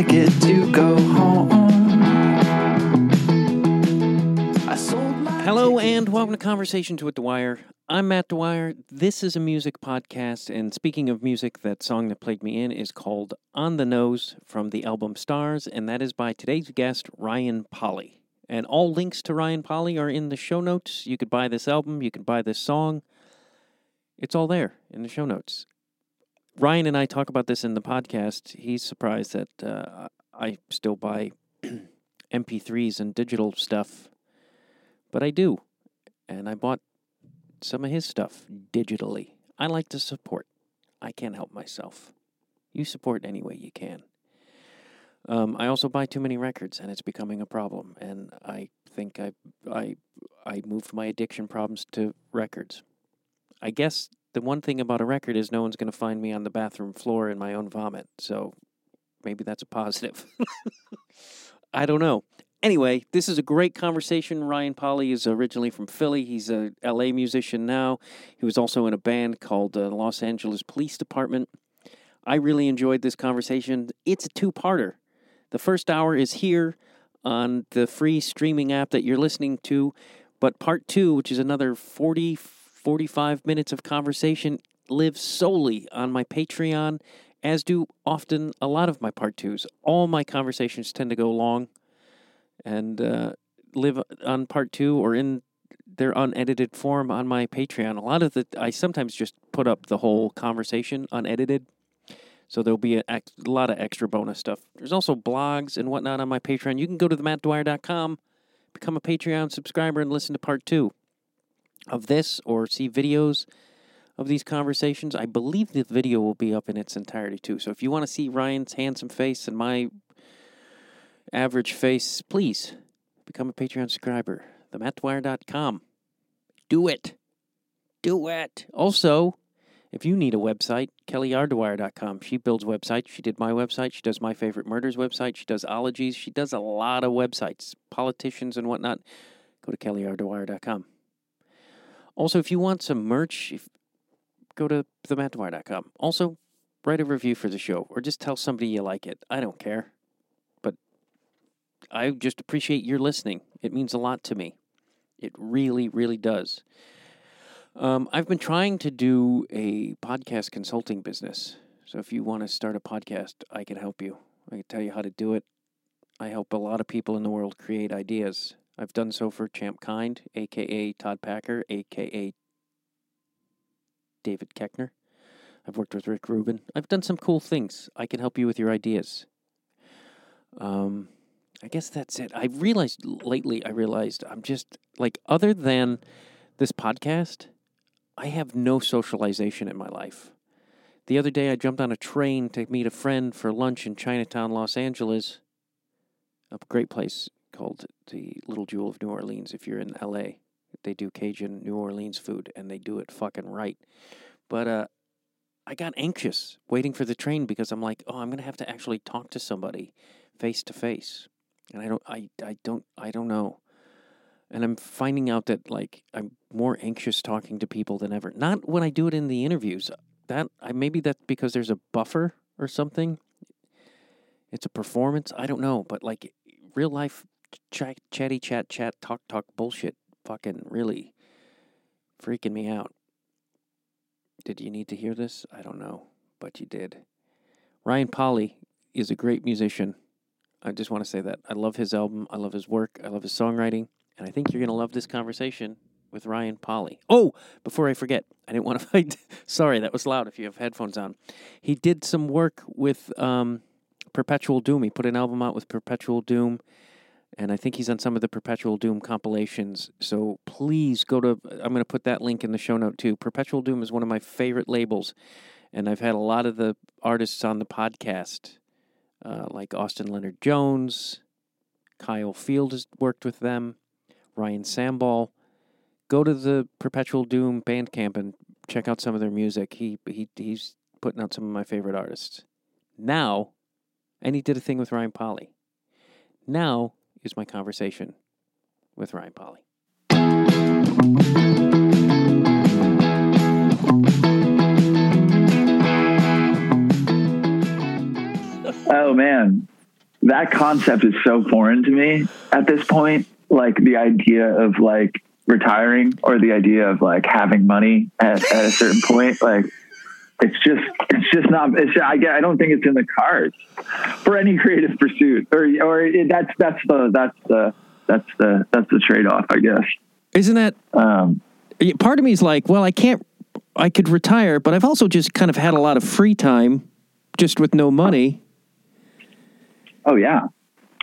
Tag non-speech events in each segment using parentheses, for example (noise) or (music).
ticket to go home. I sold my Hello and welcome to Conversations with Dwyer. I'm Matt Dwyer. This is a music podcast, and speaking of music, that song that played me in is called On the Nose from the album Stars, and that is by today's guest, Ryan Pollie. And all links to Ryan Pollie are in the show notes. You could buy this album, you could buy this song. It's all there in the show notes. Ryan and I talk about this in the podcast. He's surprised that uh, I still buy (clears throat) MP3s and digital stuff, but I do. And I bought some of his stuff digitally. I like to support. I can't help myself. You support any way you can. Um, I also buy too many records, and it's becoming a problem. And I think I I I moved my addiction problems to records. I guess the one thing about a record is no one's going to find me on the bathroom floor in my own vomit. So maybe that's a positive. (laughs) I don't know. Anyway, this is a great conversation. Ryan Pollie is originally from Philly. He's a LA musician now. He was also in a band called uh, Los Angeles Police Department. I really enjoyed this conversation. It's a two-parter. The first hour is here on the free streaming app that you're listening to, but part 2, which is another 40 45 minutes of conversation, live solely on my Patreon, as do often a lot of my part 2s. All my conversations tend to go long and uh, live on part two or in their unedited form on my Patreon. A lot of the I sometimes just put up the whole conversation unedited, so there'll be a, a lot of extra bonus stuff. There's also blogs and whatnot on my Patreon. You can go to themattdwyer.com, become a Patreon subscriber, and listen to part two of this, or see videos of these conversations. I believe the video will be up in its entirety too. So if you want to see Ryan's handsome face and my average face, please become a Patreon subscriber. TheMattDwyer.com. Do it. Do it. Also, if you need a website, KellyRDwyer.com. She builds websites. She did my website. She does my favorite murders website. She does ologies. She does a lot of websites, politicians and whatnot. Go to KellyRDwyer.com. Also, if you want some merch, if, go to TheMattDwyer.com. Also, write a review for the show or just tell somebody you like it. I don't care. But I just appreciate your listening. It means a lot to me. It really, really does. Um, I've been trying to do a podcast consulting business. So if you want to start a podcast, I can help you. I can tell you how to do it. I help a lot of people in the world create ideas. I've done so for Champ Kind, aka Todd Packer, aka David Koechner. I've worked with Rick Rubin. I've done some cool things. I can help you with your ideas. Um, I guess that's it. I realized lately, I realized I'm just like, other than this podcast, I have no socialization in my life. The other day, I jumped on a train to meet a friend for lunch in Chinatown, Los Angeles, a great place called the Little Jewel of New Orleans. If you're in LA, they do Cajun New Orleans food and they do it fucking right. But uh, I got anxious waiting for the train because I'm like, oh, I'm to have to actually talk to somebody face to face and I don't I I don't I don't know. And I'm finding out that like I'm more anxious talking to people than ever. Not when I do it in the interviews. That I maybe that's because there's a buffer or something. It's a performance. I don't know, but like real life chat, chatty chat chat talk talk bullshit fucking really freaking me out. Did you need to hear this? I don't know, but you did. Ryan Pollie is a great musician. I just want to say that I love his album. I love his work. I love his songwriting. And I think you're going to love this conversation with Ryan Pollie. Oh, before I forget, I didn't want to (laughs) fight. Sorry, that was loud if you have headphones on. He did some work with um, Perpetual Doom. He put an album out with Perpetual Doom. And I think he's on some of the Perpetual Doom compilations. So please go to, I'm going to put that link in the show note too. Perpetual Doom is one of my favorite labels. And I've had a lot of the artists on the podcast uh, like Austin Leonard Jones, Kyle Field has worked with them, Ryan Sambol. Go to the Perpetual Doom Bandcamp and check out some of their music. He he he's putting out some of my favorite artists. Now, and he did a thing with Ryan Pollie. Now is my conversation with Ryan Pollie. Oh man, that concept is so foreign to me at this point. Like the idea of like retiring or the idea of like having money at, at a certain point. Like it's just, it's just not, it's, I I don't think it's in the cards for any creative pursuit or, or it, that's, that's the, that's the, that's the, that's the trade-off, I guess. Isn't that Um, part of me is like, well, I can't, I could retire, but I've also just kind of had a lot of free time just with no money. Oh yeah,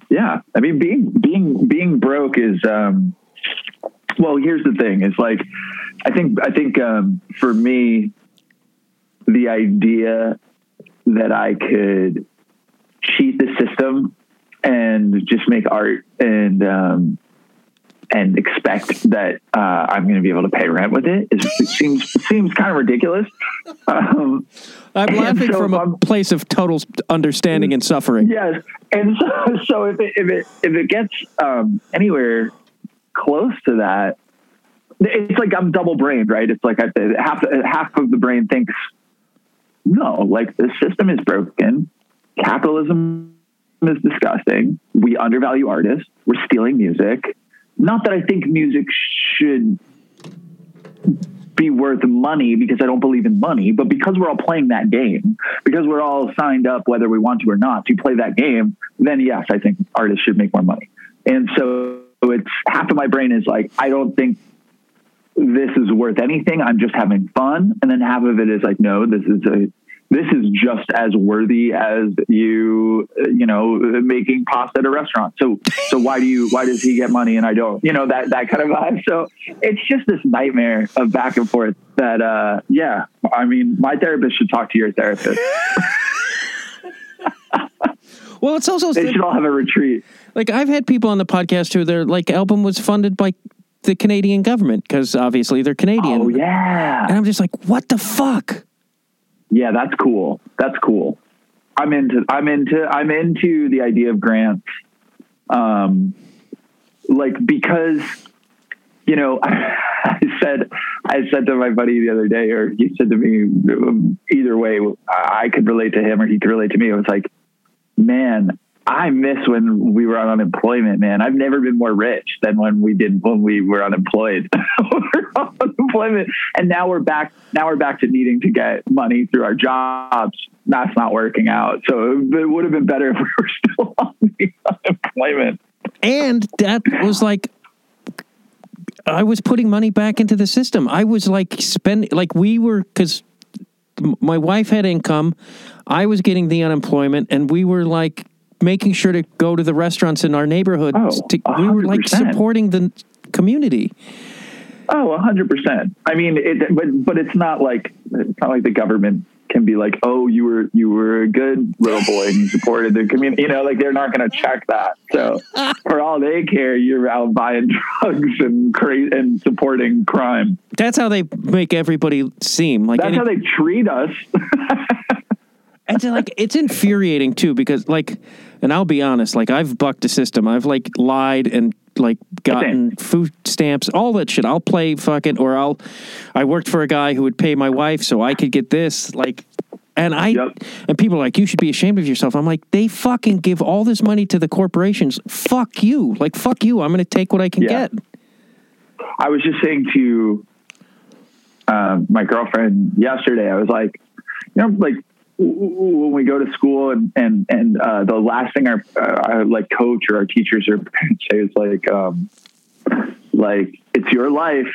yeah. I mean, being being being broke is. Um, well, here's the thing: is like, I think I think um, for me, the idea that I could cheat the system and just make art and um, and expect that uh, I'm going to be able to pay rent with it is it seems seems kind of ridiculous. (laughs) Um, I'm laughing so from a I'm- place of total understanding and suffering. Yes, and so, so if it if it if it gets um, anywhere close to that, it's like I'm double brained, right? It's like I, half half of the brain thinks, no, like the system is broken, capitalism is disgusting. We undervalue artists. We're stealing music. Not that I think music should be worth money because I don't believe in money, but because we're all playing that game, because we're all signed up whether we want to or not to play that game, then yes, I think artists should make more money. And so it's half of my brain is like, I don't think this is worth anything. I'm just having fun. And then half of it is like, no, this is a this is just as worthy as you, you know, making pasta at a restaurant. So, so why do you, why does he get money and I don't, you know, that, that kind of vibe. So it's just this nightmare of back and forth that, uh, yeah, I mean, my therapist should talk to your therapist. (laughs) Well, it's also They should all have a retreat. like I've had people on the podcast who their like album was funded by the Canadian government because obviously they're Canadian. Oh yeah. And I'm just like, what the fuck? Yeah, that's cool. That's cool. I'm into I'm into I'm into the idea of grants. Um like because you know (laughs) I said I said to my buddy the other day or he said to me um, either way I could relate to him or he could relate to me. It was like, man, I miss when we were on unemployment, man. I've never been more rich than when we did when we were unemployed. we (laughs) were on unemployment, and now we're back. Now we're back to needing to get money through our jobs. That's not working out. So it would have been better if we were (laughs) still on the unemployment. And that was like, I was putting money back into the system. I was like spending, like we were, because my wife had income, I was getting the unemployment, and we were like making sure to go to the restaurants in our neighborhood. Oh, to, we were like supporting the community. Oh, hundred percent. I mean, it, but but it's not like it's not like the government can be like, oh, you were you were a good little boy and you (laughs) supported the community. You know, like they're not going to check that. So (laughs) for all they care, you're out buying (laughs) drugs and cra- and supporting crime. That's how they make everybody seem like. That's any- how they treat us. It's like it's infuriating too because like, and I'll be honest, like I've bucked a system. I've like lied and like gotten food stamps, all that shit. I'll play fucking or I'll. I worked for a guy who would pay my wife so I could get this like. And I Yep. and people are like, you should be ashamed of yourself. I'm like, they fucking give all this money to the corporations. Fuck you. Like, fuck you. I'm going to take what I can Yeah. get. I was just saying to um, my girlfriend yesterday, I was like, you know, like when we go to school and and and uh, the last thing our, uh, our like coach or our teachers or (laughs) parents say is like, um, like it's your life.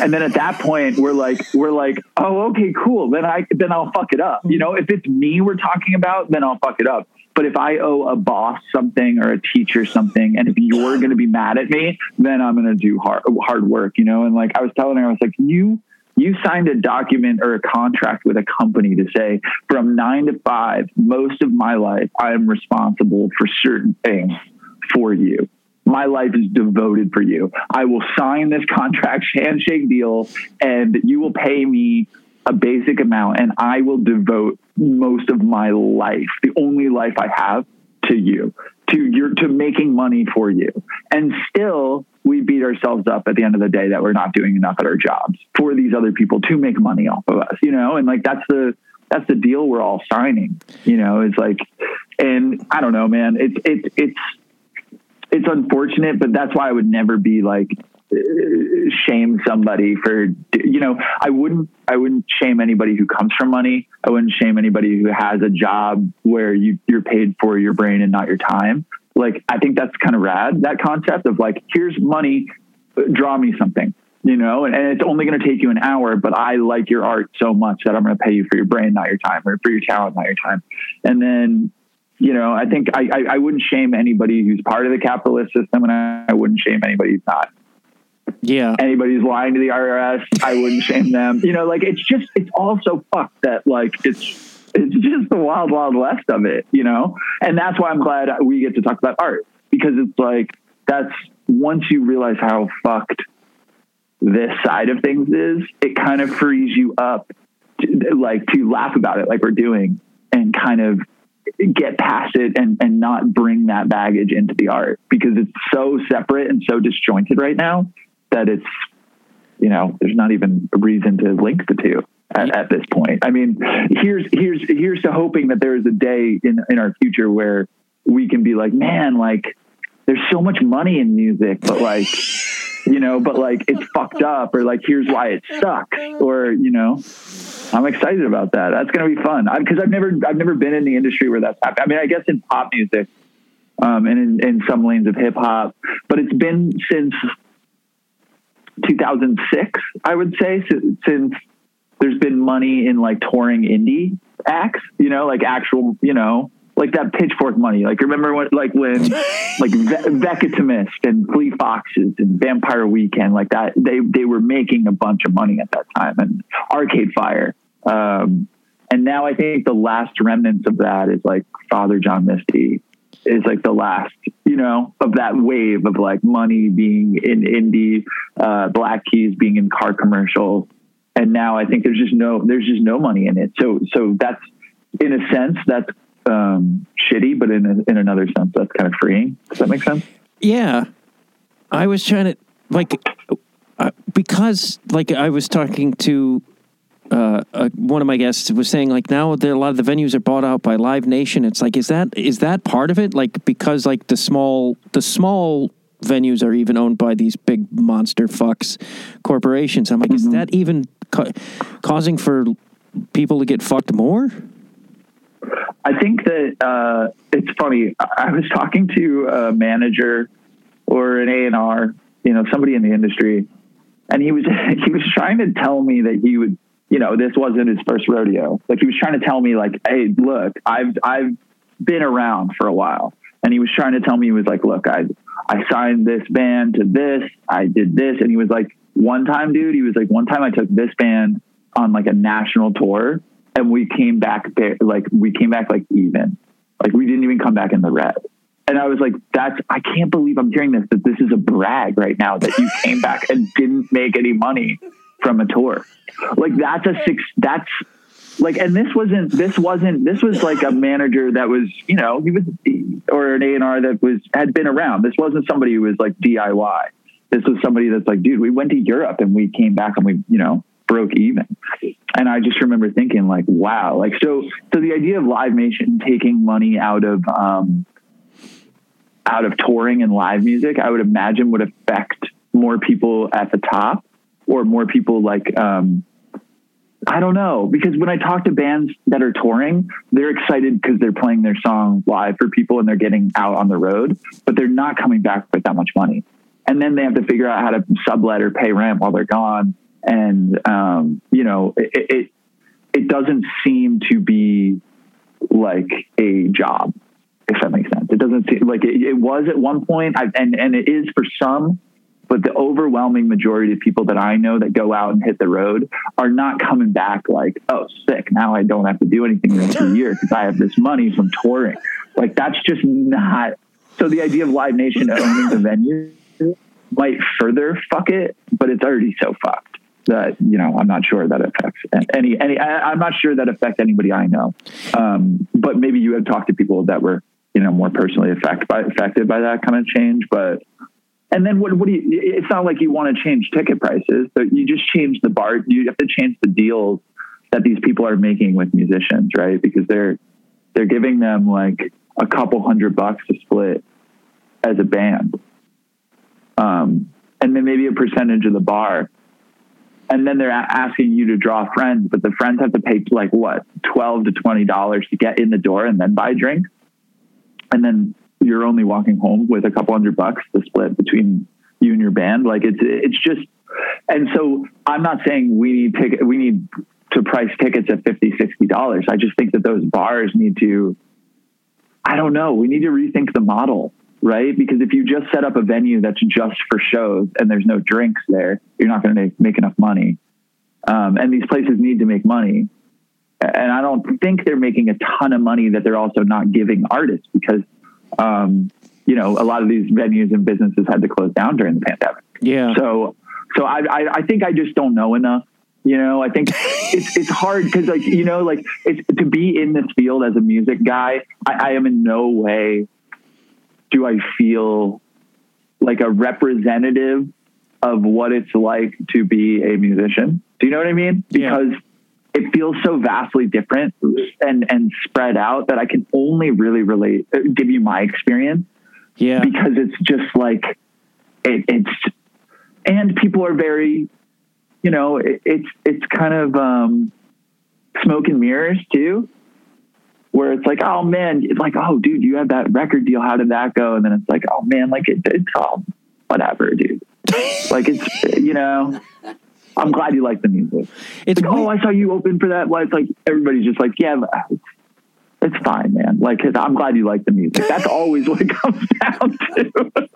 And then at that point, we're like, we're like, oh, okay, cool. Then I, then I'll fuck it up. You know, if it's me we're talking about, then I'll fuck it up. But if I owe a boss something or a teacher something, and if you're going to be mad at me, then I'm going to do hard, hard work, you know? And like I was telling her, I was like, you, you signed a document or a contract with a company to say from nine to five, most of my life, I am responsible for certain things for you. My life is devoted for you. I will sign this contract (laughs) handshake deal and you will pay me a basic amount and I will devote most of my life, the only life I have to you, to your to making money for you. And still we beat ourselves up at the end of the day that we're not doing enough at our jobs for these other people to make money off of us, you know? And like that's the that's the deal we're all signing. You know, it's like, and I don't know, man. It's it's it's it's unfortunate, but that's why I would never be like shame somebody for you know I wouldn't I wouldn't shame anybody who comes from money. I wouldn't shame anybody who has a job where you you're paid for your brain and not your time. Like I think that's kind of rad that concept of like here's money, draw me something you know, and, and it's only going to take you an hour, but I like your art so much that I'm going to pay you for your brain, not your time, or for your talent, not your time. And then, you know, I think I, I, I wouldn't shame anybody who's part of the capitalist system, and I, I wouldn't shame anybody who's not. Yeah. anybody's lying to the IRS, I wouldn't shame them. You know, like it's just, it's all so fucked that like it's, it's just the wild, wild west of it, you know? And that's why I'm glad we get to talk about art because it's like, that's once you realize how fucked this side of things is, it kind of frees you up to, like to laugh about it like we're doing and kind of get past it and, and not bring that baggage into the art because it's so separate and so disjointed right now that it's, you know, there's not even a reason to link the two at, at this point. I mean, here's, here's, here's to hoping that there is a day in, in our future where we can be like, man, like there's so much money in music, but like, you know, but like it's fucked up or like here's why it sucks or, you know, I'm excited about that. That's going to be fun. Because I've never, I've never been in the industry where that's happened. I mean, I guess in pop music, um, and in, in some lanes of hip hop, but it's been since 2006, I would say, since, there's been money in like touring indie acts, you know, like actual, you know, like that pitchfork money. Like remember when, like when, (laughs) like Ve- Vegetamist and Fleet Foxes and Vampire Weekend, like that. They they were making a bunch of money at that time, and Arcade Fire. Um, and now I think the last remnants of that is like Father John Misty is like the last, you know, of that wave of like money being in indie, uh, Black Keys being in car commercials. And now I think there's just no, there's just no money in it. So, so that's in a sense, that's um, shitty, but in a, in another sense, that's kind of freeing. Does that make sense? Yeah. I was trying to, like, uh, because, like, I was talking to uh, uh, one of my guests was saying like now there, a lot of the venues are bought out by Live Nation. It's like is that is that part of it? Like because like the small the small venues are even owned by these big monster fucks corporations. I'm like, is that even ca- causing for people to get fucked more? I think that uh, it's funny. I I was talking to a manager or an A and R, you know, somebody in the industry, and he was (laughs) he was trying to tell me that he would, you know, this wasn't his first rodeo. Like he was trying to tell me, like, hey, look, I've I've been around for a while, and he was trying to tell me, he was like, look, I I signed this band to this, I did this, and he was like, one time, dude, he was like, one time I took this band on like a national tour, and we came back there, like we came back like even, like we didn't even come back in the red. And I was like, that's, I can't believe I'm hearing this, that this is a brag right now that you came back and didn't make any money from a tour. Like that's a six, that's like, and this wasn't, this wasn't, this was like a manager that was, you know, he was, or an A&R that was, had been around. This wasn't somebody who was like DIY. This was somebody that's like, dude, we went to Europe and we came back and we, you know, broke even. And I just remember thinking like, wow, like, so, so the idea of Live Nation taking money out of, um, out of touring and live music, I would imagine would affect more people at the top or more people like, um, I don't know because when I talk to bands that are touring, they're excited because they're playing their song live for people and they're getting out on the road, but they're not coming back with that much money. And then they have to figure out how to sublet or pay rent while they're gone. And, um, you know, it, it, it doesn't seem to be like a job, if that makes sense. It doesn't seem like it, it was at one point I, and, and it is for some, but the overwhelming majority of people that I know that go out and hit the road are not coming back like, oh, sick. Now I don't have to do anything the rest of the year because I have this money from touring. Like that's just not. So the idea of Live Nation owning the venue might further fuck it, but it's already so fucked that you know I'm not sure that affects any any. I, I'm not sure that affects anybody I know. Um, but maybe you have talked to people that were you know more personally affected by affected by that kind of change, but and then what, what do you, it's not like you want to change ticket prices, but you just change the bar. You have to change the deals that these people are making with musicians, right? Because they're they're giving them like a couple hundred bucks to split as a band, um, and then maybe a percentage of the bar, and then they're asking you to draw friends, but the friends have to pay like what twelve to twenty dollars to get in the door and then buy drinks, and then you're only walking home with a couple hundred bucks to split between you and your band. Like it's it's just, and so I'm not saying we need ticket we need to price tickets at 50 60 dollars. I just think that those bars need to. I don't know. We need to rethink the model, right? Because if you just set up a venue that's just for shows and there's no drinks there, you're not going to make, make enough money. Um, and these places need to make money. And I don't think they're making a ton of money that they're also not giving artists because, um, you know, a lot of these venues and businesses had to close down during the pandemic. Yeah. So, so I, I, I think I just don't know enough. You know, I think (laughs) it's it's hard because like you know, like it's to be in this field as a music guy. I, I am in no way do I feel like a representative of what it's like to be a musician. Do you know what I mean? Yeah. It feels so vastly different and and spread out that I can only really relate uh, give you my experience. Yeah. because it's just like it, it's and people are very you know it, it's it's kind of um smoke and mirrors too where it's like oh man it's like oh dude you had that record deal. How did that go? And then it's like oh man like it, it's all whatever dude. Like it's you know i'm glad you like the music. It's like, oh i saw you open for that. Well, it's like everybody's just like yeah it's fine man. Like i'm glad you like the music. That's always what it comes (laughs) down to.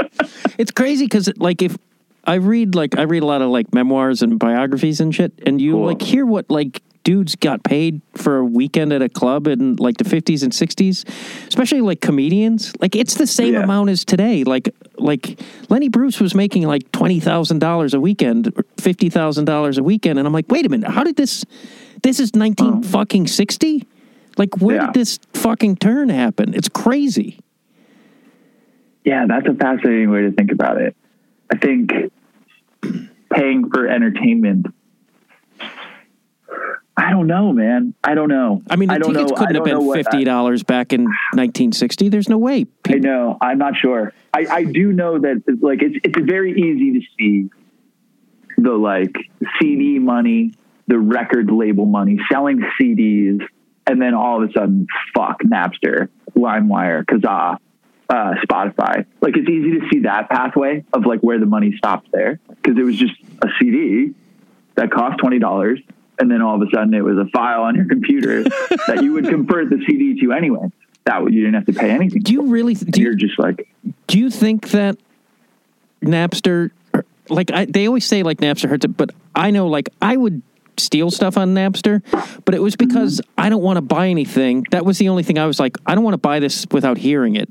It's crazy because like if I read like I read a lot of like memoirs and biographies and shit, and you Cool. like hear what like dudes got paid for a weekend at a club in like the 50s and 60s especially like comedians like it's the same Yeah. amount as today like like lenny bruce was making like $20000 a weekend $50000 a weekend and i'm like wait a minute how did this this is 19 fucking 60 like where Yeah. did this fucking turn happen it's crazy Yeah, that's a fascinating way to think about it. I think paying for entertainment. I don't know, man. I don't know. I mean, the don't tickets know. Couldn't have been fifty dollars back in 1960. There's no way. I know. I'm not sure. I, I do know that like it's it's very easy to see the like CD money, the record label money, selling CDs, and then all of a sudden, fuck Napster, LimeWire, Kazaa, uh, Spotify. Like it's easy to see that pathway of like where the money stopped there because it was just a CD that cost twenty dollars, and then all of a sudden it was a file on your computer (laughs) that you would convert the CD to anyway. That you didn't have to pay anything. Do you really? Do You're you, just like do you think that Napster? Like I, they always say, like Napster hurts it, but I know, like I would steal stuff on Napster, but it was mm-hmm. because I don't want to buy anything. That was the only thing I was like, I don't want to buy this without hearing it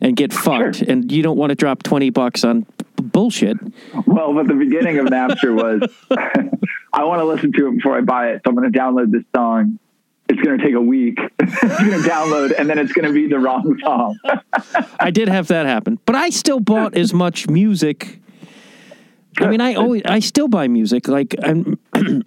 and get fucked. Sure. And you don't want to drop twenty bucks on b- bullshit. Well, but the beginning of Napster was (laughs) I want to listen to it before I buy it. So I'm going to download this song. It's going to take a week. (laughs) it's going to download and then it's going to be the wrong song. I did have that happen, but I still bought as much music. I mean, I always, I still buy music. Like I'm, (clears throat)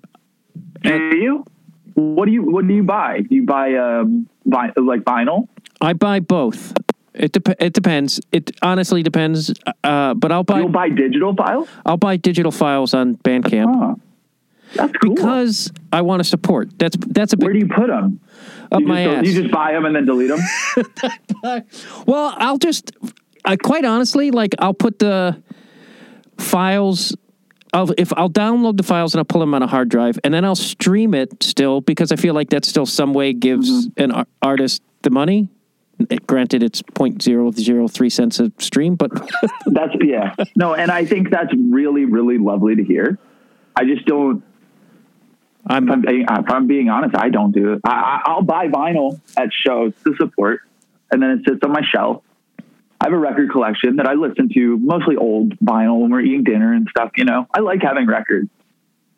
Do you? What do you what do you buy? Do you buy um vi- like vinyl? I buy both. It dep- it depends. It honestly depends. Uh, but I'll buy You'll buy digital files? I'll buy digital files on Bandcamp. That's cool. because I want to support. That's that's a Where do you put them? up you, my just, ass. you just buy them and then delete them? (laughs) well, I'll just. I quite honestly like. I'll put the files. I'll, if I'll download the files and I'll pull them on a hard drive, and then I'll stream it still because I feel like that still some way gives Mm-hmm. an ar- artist the money. It- granted, it's point zero zero three cents a stream, but (laughs) That's yeah. No, and I think that's really really lovely to hear. I just don't I'm if I'm, being, if I'm being honest, I don't do it. I, I'll buy vinyl at shows to support, and then it sits on my shelf. I have a record collection that I listen to, mostly old vinyl when we're eating dinner and stuff. You know, I like having records,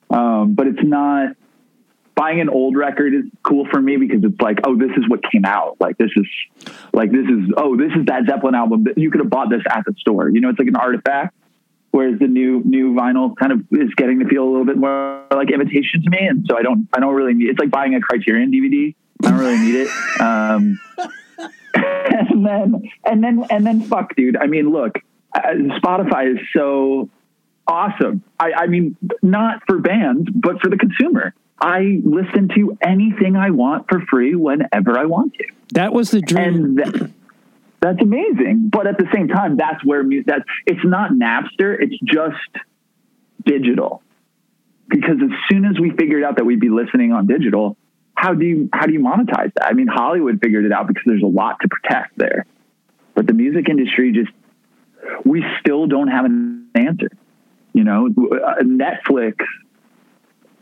um, but it's not buying an old record is cool for me because it's like, oh, this is what came out. Like this is, like this is, oh, this is that Zeppelin album you could have bought this at the store. You know, it's like an artifact. Whereas the new new vinyl kind of is getting to feel a little bit more like imitation to me, and so I don't I don't really need. It's like buying a Criterion DVD. I don't really need it. Um, (laughs) and then and then and then fuck, dude. I mean, look, uh, Spotify is so awesome. I, I mean, not for bands, but for the consumer. I listen to anything I want for free whenever I want to That was the dream. and that, that's amazing. But at the same time, that's where mu- that it's not Napster; it's just digital. Because as soon as we figured out that we'd be listening on digital, how do you how do you monetize that? I mean, Hollywood figured it out because there's a lot to protect there, but the music industry just we still don't have an answer. You know, Uh, Netflix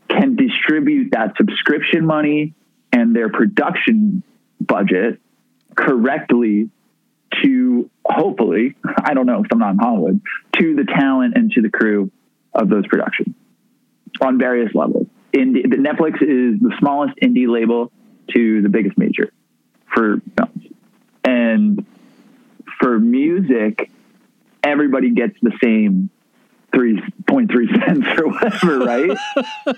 can distribute that subscription money and their production budget correctly to hopefully, (laughs) I don't know if I'm not in Hollywood, to the talent and to the crew of those productions on various levels. Indie, the Netflix is the smallest indie label to the biggest major for films. And for music, everybody gets the same 3.3 (laughs) cents or whatever, right? (laughs)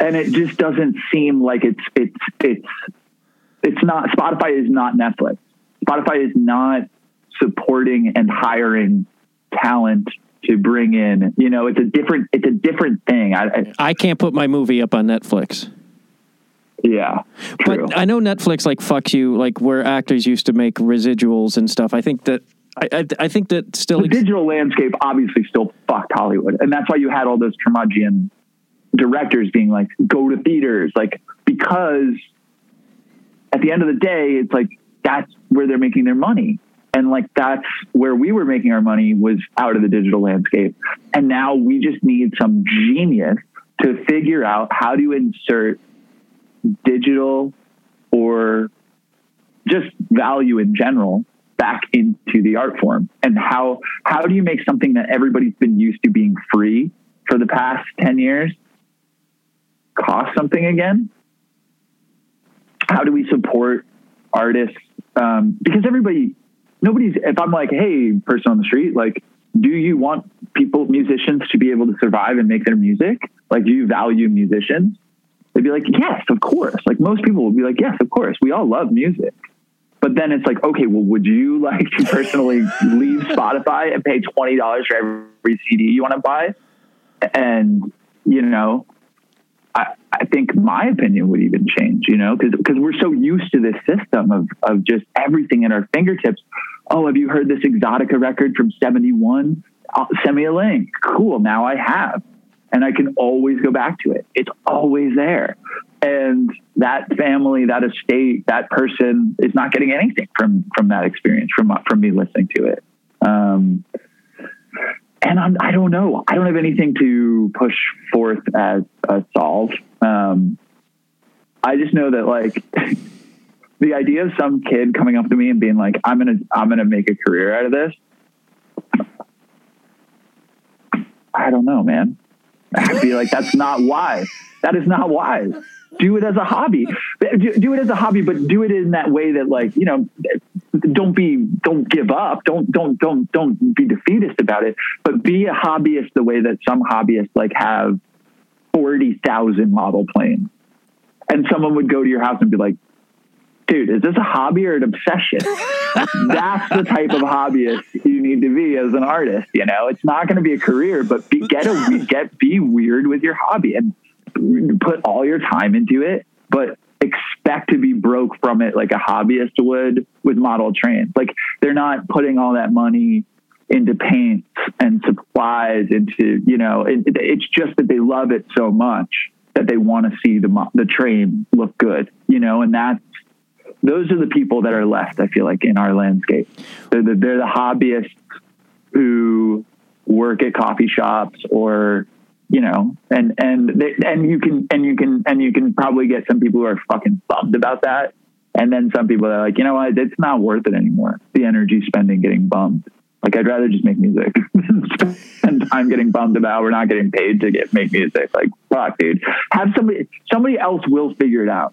and it just doesn't seem like it's it's it's it's not Spotify is not Netflix. Spotify is not supporting and hiring talent to bring in. You know, it's a different it's a different thing. I, I I can't put my movie up on Netflix. yeah, true. But I know Netflix like fucks you, like where actors used to make residuals and stuff. I think that I I, I think that still the ex- digital landscape obviously still fucked Hollywood, and that's why you had all those curmudgeon directors being like, "Go to theaters," like because at the end of the day, it's like that's where they're making their money, and like that's where we were making our money was out of the digital landscape, and now we just need some genius to figure out how to insert digital or just value in general back into the art form. And how how do you make something that everybody's been used to being free for the past 10 years cost something again? How do we support artists um, because everybody nobody's if i'm like hey person on the street like do you want people musicians to be able to survive and make their music? Like do you value musicians? They'd be like yes of course. Like most people would be like yes of course. We all love music. But then it's like, okay, well, would you (laughs) like to personally leave Spotify and pay twenty dollars for every CD you want to buy? And you know, I, I think my opinion would even change. You know, because we're so used to this system of of just everything at our fingertips. Oh, have you heard this Exotica record from '71? Uh, send me a link. Cool. Now I have, and I can always go back to it. It's always there and that family, that estate, that person is not getting anything from from that experience from from me listening to it. Um, and I'm, I don't know. I don't have anything to push forth as a solve. Um, I just know that like (laughs) the idea of some kid coming up to me and being like, "I'm gonna I'm gonna make a career out of this." I don't know, man. I feel like that's not wise. That is not wise do it as a hobby. Do, do, it as a hobby but do it in that way that like you know don't be don't give up. Don't don't don't don't be defeatist about it but be a hobbyist the way that some hobbyists like have 40,000 model planes. And someone would go to your house and be like dude is this a hobby or an obsession? (laughs) That's the type of hobbyist you need to be as an artist you know? It's not going to be a career but be, get a get be weird with your hobby and put all your time into it, but expect to be broke from it like a hobbyist would with model trains. Like they're not putting all that money into paints and supplies into, you know, it, it's just that they love it so much that they want to see the, the train look good, you know, and that's, those are the people that are left, I feel like, in our landscape. They're the, they're the hobbyists who work at coffee shops or you know, and and and you can and you can and you can probably get some people who are fucking bummed about that, and then some people that are like, you know what, it's not worth it anymore. The energy spending getting bummed. Like I'd rather just make music (laughs) spend time getting bummed about we're not getting paid to get make music. Like fuck, dude. Have somebody somebody else will figure it out.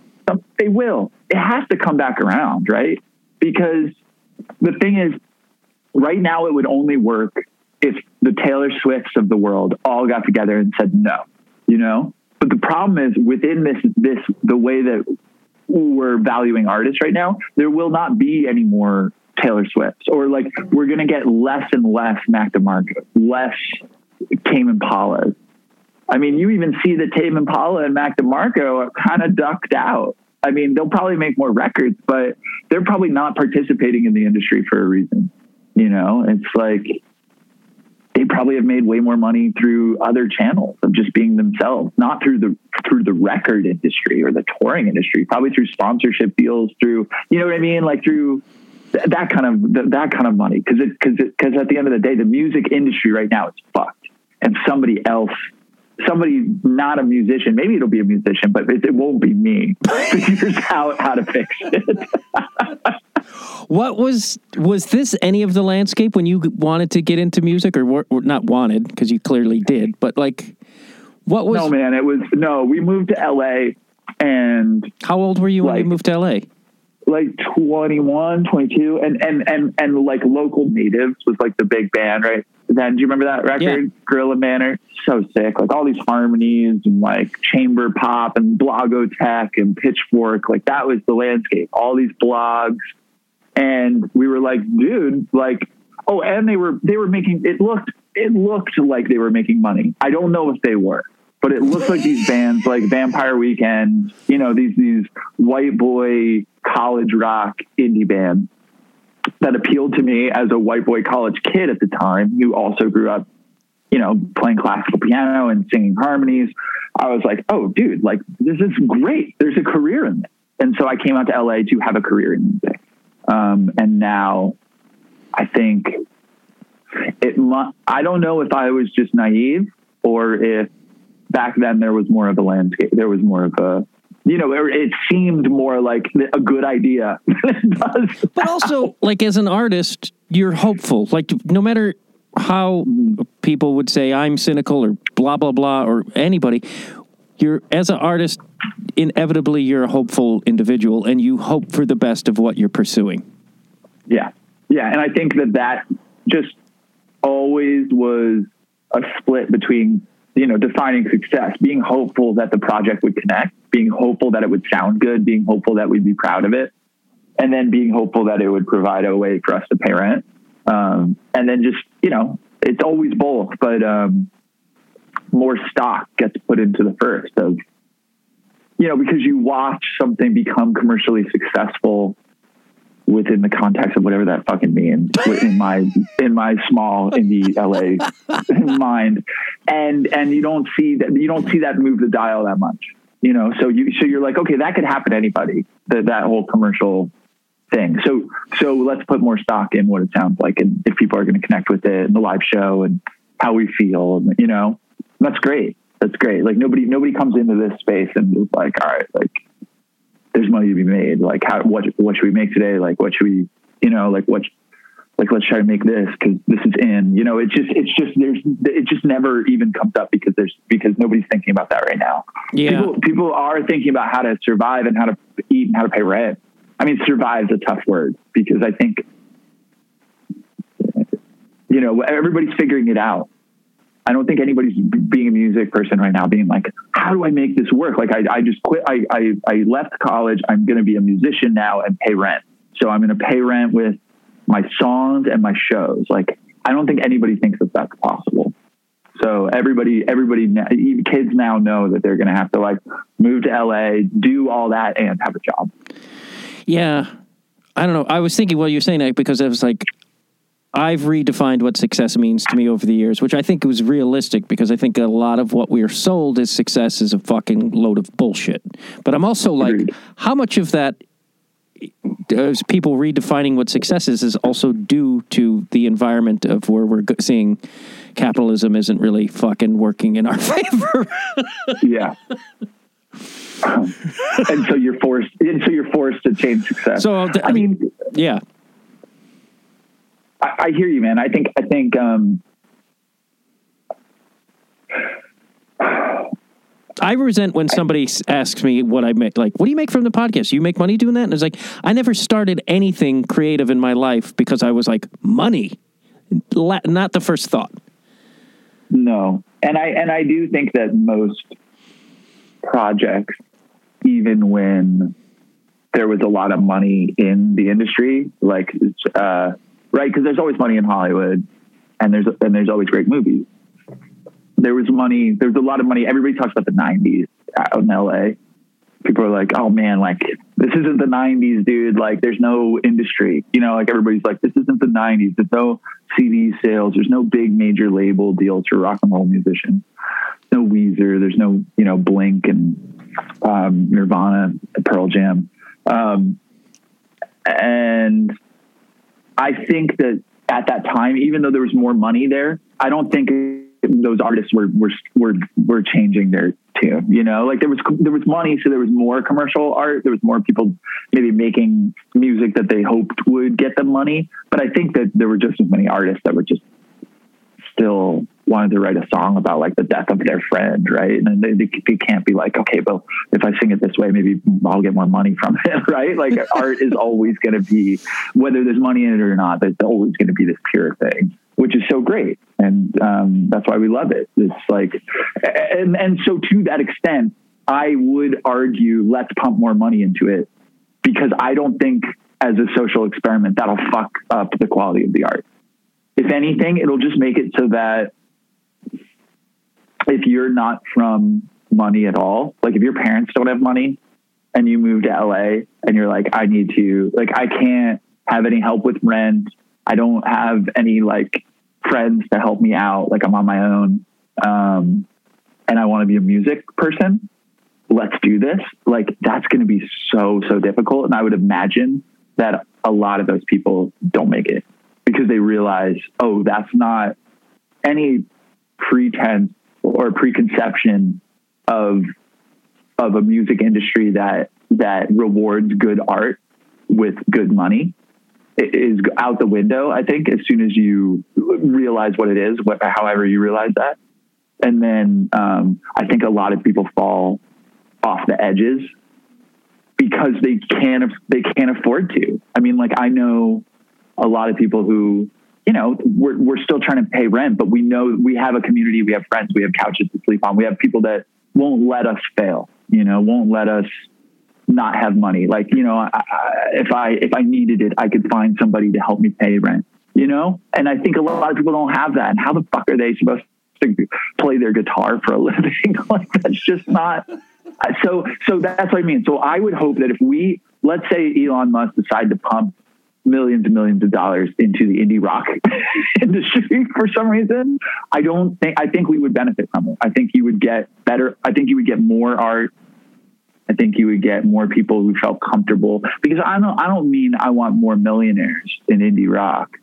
They will. It has to come back around, right? Because the thing is, right now it would only work if the Taylor Swifts of the world all got together and said no, you know? But the problem is within this, this, the way that we're valuing artists right now, there will not be any more Taylor Swifts or like we're going to get less and less Mac DeMarco, less Tame Impala. I mean, you even see that Tame Impala and Mac DeMarco are kind of ducked out. I mean, they'll probably make more records, but they're probably not participating in the industry for a reason. You know, it's like they probably have made way more money through other channels of just being themselves, not through the through the record industry or the touring industry, probably through sponsorship deals, through you know what I mean, like through th- that kind of th- that kind of money. Because it because because at the end of the day, the music industry right now is fucked, and somebody else. Somebody not a musician, maybe it'll be a musician, but it, it won't be me. (laughs) Figures out how to fix it. (laughs) What was was this any of the landscape when you wanted to get into music, or, or not wanted because you clearly did, but like, what was? no, man, it was no. We moved to LA, and How old were you when you moved to LA? like 21 22 and and and and like local natives was like the big band right then do you remember that record? Gorilla manor? So sick. Like all these harmonies and like chamber pop and Blogotheque and pitchfork. Like that was the landscape. All these blogs. And we were like dude like oh and they were they were making it looked it looked like they were making money. I don't know if they were but it looked like these bands like vampire weekend you know these these white boy college rock indie bands that appealed to me as a white boy college kid at the time who also grew up you know playing classical piano and singing harmonies i was like oh dude like this is great. There's a career in this. And so i came out to la to have a career in music. Um, and now i think it i don't know if i was just naive or if back then there was more of a landscape there was more of a you know it, it seemed more like a good idea (laughs) than it does But also, like as an artist, you're hopeful. Like no matter how people would say I'm cynical or blah blah blah or anybody, you're as an artist, inevitably you're a hopeful individual, and you hope for the best of what you're pursuing. Yeah. Yeah. And I think that that just always was a split between, you know, defining success, being hopeful that the project would connect, being hopeful that it would sound good, being hopeful that we'd be proud of it, and then being hopeful that it would provide a way for us to pay rent. Um, and then just, you know, it's always both, but um, more stock gets put into the first of, you know, because you watch something become commercially successful within the context of whatever that fucking means in my in my small indie LA (laughs) mind, and and you don't see that you don't see that move the dial that much, you know. So you so you're like, okay, that could happen to anybody. That that whole commercial thing. So so let's put more stock in what it sounds like, and if people are going to connect with it, and the live show, and how we feel, and you know, that's great. That's great. Like nobody nobody comes into this space and is like, all right, like there's money to be made. Like how what what should we make today? Like what should we you know like what like let's try to make this because this is in. You know, it's just it's just there's it just never even comes up because there's because nobody's thinking about that right now. Yeah. People people are thinking about how to survive and how to eat and how to pay rent. I mean, survive is a tough word because I think you know everybody's figuring it out. I don't think anybody's being a music person right now being like, how do I make this work? Like I, I just quit. I, I, I left college. I'm going to be a musician now and pay rent. So I'm going to pay rent with my songs and my shows. Like, I don't think anybody thinks that that's possible. So everybody, everybody, kids now know that they're going to have to like move to LA, do all that and have a job. Yeah. I don't know. I was thinking while you were saying that because I was like, I've redefined what success means to me over the years, which I think was realistic because I think a lot of what we are sold as success is a fucking load of bullshit. But I'm also like, how much of that uh, is people redefining what success is is also due to the environment of where we're seeing capitalism isn't really fucking working in our (laughs) favor. Yeah. Um, and so you're forced, and so you're forced to change success. So, I mean, yeah. I, I hear you, man. I think I think um, I resent when somebody asks me what I make. Like, what do you make from the podcast? You make money doing that? And it's like, I never started anything creative in my life because I was like, money, La- not the first thought. no. And I and I do think that most projects, even when there was a lot of money in the industry, like uh, right, because there's always money in Hollywood, and there's and there's always great movies. There was money. There was a lot of money. Everybody talks about the '90s out in LA. People are like, "Oh man, like this isn't the '90s, dude. Like, there's no industry. You know, like everybody's like, this isn't the '90s. There's no CD sales. There's no big major label deals for rock and roll musicians. No Weezer. There's no you know Blink and um, Nirvana, Pearl Jam." Um, and I think that at that time, even though there was more money there, I don't think those artists were were were were changing their tune. You know, like there was there was money, so there was more commercial art. There was more people maybe making music that they hoped would get them money. But I think that there were just as many artists that were just still wanted to write a song about like the death of their friend, right? And they, they, they can't be like, okay, well, if I sing it this way, maybe I'll get more money from (laughs) it, right? Like art is (laughs) always going to be, whether there's money in it or not, it's always going to be this pure thing, which is so great, and um, that's why we love it. It's like, and and so to that extent, I would argue let's pump more money into it because I don't think as a social experiment that'll fuck up the quality of the art. If anything, it'll just make it so that if you're not from money at all, like if your parents don't have money and you move to LA and you're like, I need to, like, I can't have any help with rent. I don't have any like friends to help me out. Like I'm on my own. Um, and I want to be a music person. Let's do this. Like that's going to be so, so difficult. And I would imagine that a lot of those people don't make it because they realize, oh, that's not any pretense or preconception of of a music industry that that rewards good art with good money is out the window. I think as soon as you realize what it is, what, however you realize that, and then um, I think a lot of people fall off the edges because they can't they can't afford to. I mean, like I know a lot of people who you know, we're, we're still trying to pay rent, but we know we have a community, we have friends, we have couches to sleep on, we have people that won't let us fail, you know, won't let us not have money. Like, you know, I, I, if I, if I needed it, I could find somebody to help me pay rent, you know? And I think a lot of people don't have that. And how the fuck are they supposed to play their guitar for a (laughs) living? (laughs) like, that's just not. So, so that's what I mean. So I would hope that if we, let's say Elon Musk decide to pump millions and millions of dollars into the indie rock (laughs) industry (laughs) for some reason, I don't think I think we would benefit from it. I think you would get better. I think you would get more art. I think you would get more people who felt comfortable because I don't I don't mean I want more millionaires in indie rock.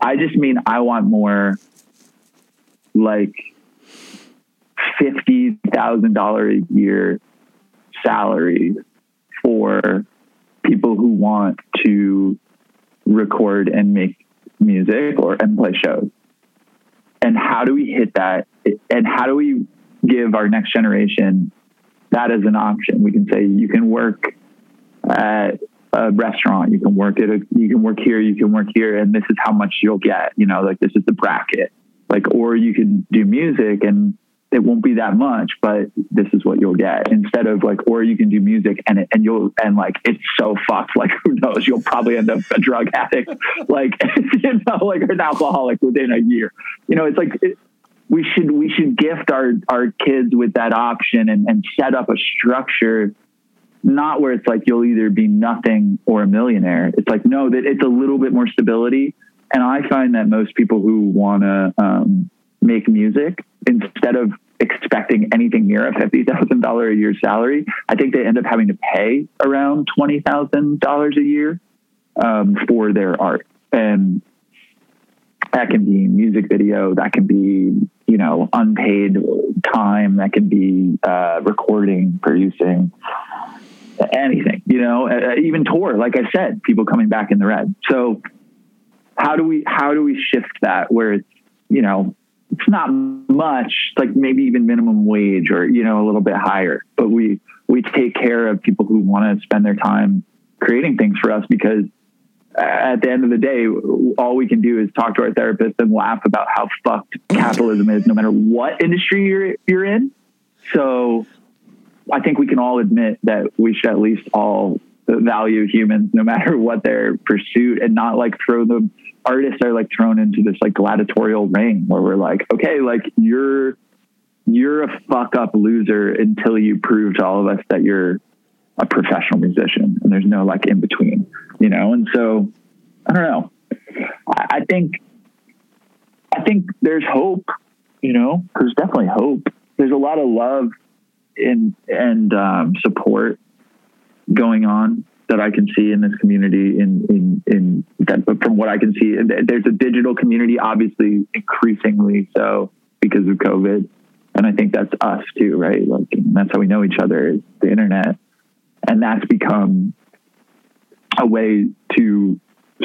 I just mean I want more like fifty thousand dollar a year salary for people who want to record and make music or and play shows. And how do we hit that? And how do we give our next generation that as an option? We can say you can work at a restaurant, you can work at a, you can work here, you can work here, and this is how much you'll get. You know, like this is the bracket. Like, or you can do music and it won't be that much, but this is what you'll get instead of like, or you can do music and it, and you'll, and like, it's so fucked. Like, (laughs) who knows? You'll probably end up a drug addict, (laughs) like, (laughs) you know, like an alcoholic within a year. You know, it's like, it, we should, we should gift our, our kids with that option and, and set up a structure, not where it's like, you'll either be nothing or a millionaire. It's like, no, that it's a little bit more stability. And I find that most people who want to, um, make music instead of expecting anything near a fifty thousand dollar a year salary, I think they end up having to pay around twenty thousand dollars a year um, for their art, and that can be music video, that can be you know unpaid time, that can be uh, recording, producing, anything. You know, uh, even tour. Like I said, people coming back in the red. So how do we how do we shift that where it's you know it's not much, like maybe even minimum wage or, you know, a little bit higher, but we, we take care of people who want to spend their time creating things for us because at the end of the day, all we can do is talk to our therapist and laugh about how fucked capitalism is, no matter what industry you're you're in. So, I think we can all admit that we should at least all value humans, no matter (laughs) what their pursuit, and not like throw them. Artists are like thrown into this like gladiatorial ring where we're like, okay, like you're you're a fuck up loser until you prove to all of us that you're a professional musician and there's no like in between, you know? And so I don't know. I, I think, I think there's hope, you know, there's definitely hope. There's a lot of love in, and um, support going on that I can see in this community in, in, in that, from what I can see, there's a digital community, obviously increasingly so because of COVID. And I think that's us too, right? Like that's how we know each other is the internet and that's become a way to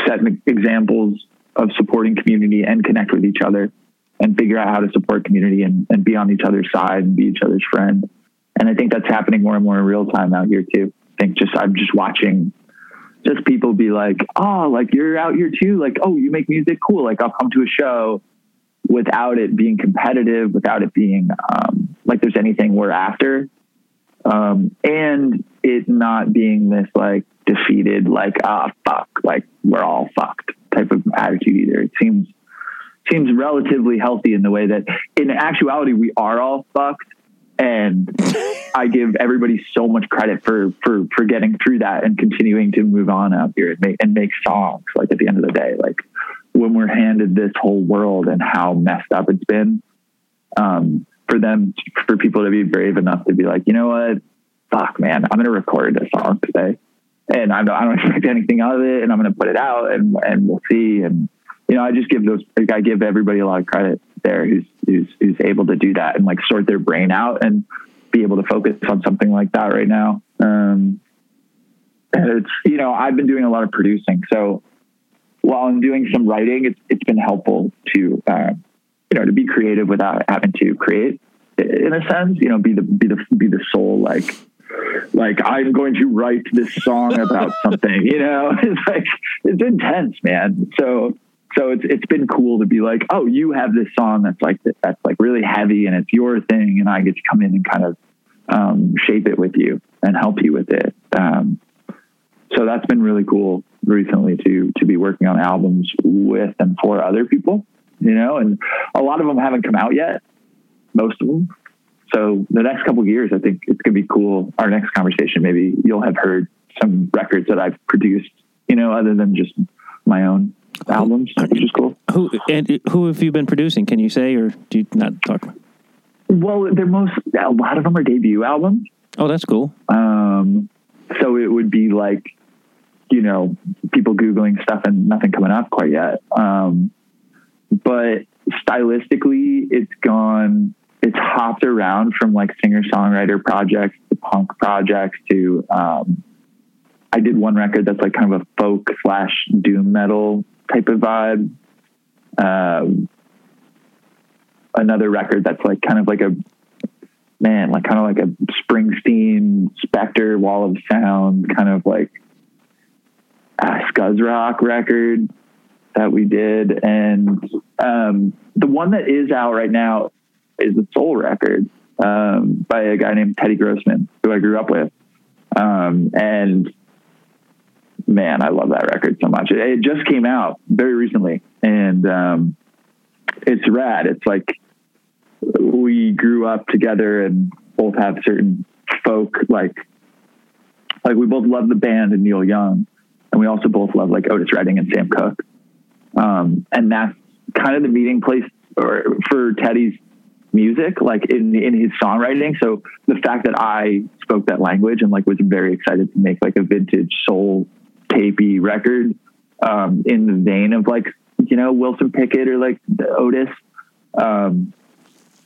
set examples of supporting community and connect with each other and figure out how to support community and, and be on each other's side and be each other's friend. And I think that's happening more and more in real time out here too. Think just I'm just watching just people be like, oh, like you're out here too. Like, oh, you make music, cool. Like I'll come to a show without it being competitive, without it being um, like there's anything we're after. Um, and it not being this like defeated, like, ah, fuck, like we're all fucked type of attitude either. It seems, seems relatively healthy in the way that in actuality, we are all fucked. And I give everybody so much credit for, for, for getting through that and continuing to move on out here and make, and make songs. Like at the end of the day, like when we're handed this whole world and how messed up it's been, um, for them, for people to be brave enough to be like, you know what, fuck, man, I'm to record a song today, and I don't, I don't expect anything out of it, and I'm to put it out, and and we'll see. And you know, I just give those, I give everybody a lot of credit there who's who's who's able to do that and like sort their brain out and be able to focus on something like that right now. Um, and it's you know, I've been doing a lot of producing, so while I'm doing some writing, it's it's been helpful to. Uh, you know, to be creative without having to create in a sense, you know, be the, be the, be the soul, like, like I'm going to write this song about something, you know, (laughs) it's like, it's intense, man. So, so it's, it's been cool to be like, oh, you have this song that's like, that's like really heavy and it's your thing. And I get to come in and kind of, um, shape it with you and help you with it. Um, so that's been really cool recently to, to be working on albums with and for other people you know, and a lot of them haven't come out yet, most of them. So the next couple years, I think it's to be cool. Our next conversation, maybe you'll have heard some records that I've produced, you know, other than just my own albums, which is cool. Who and who have you been producing? Can you say, or do you not talk? Well, they're most a lot of them are debut albums. Oh, that's cool. Um, so it would be like, you know, people googling stuff and nothing coming up quite yet. Um, but stylistically, it's gone, it's hopped around from like singer songwriter projects to punk projects to, um, I did one record that's like kind of a folk slash doom metal type of vibe. Um, another record that's like kind of like a man, like kind of like a Springsteen Spector Wall of Sound kind of like uh, scuzz rock record that we did. And um, the one that is out right now is the Soul record um, by a guy named Teddy Grossman, who I grew up with. Um, and man, I love that record so much. It, it just came out very recently, and um, it's rad. It's like we grew up together and both have certain folk like like we both love the band and Neil Young, and we also both love like Otis Redding and Sam Cooke. Um, and that's kind of the meeting place or, for Teddy's music, like in, in his songwriting. So the fact that I spoke that language and like was very excited to make like a vintage soul tapey record, um, in the vein of like, you know, Wilson Pickett or like Otis, um,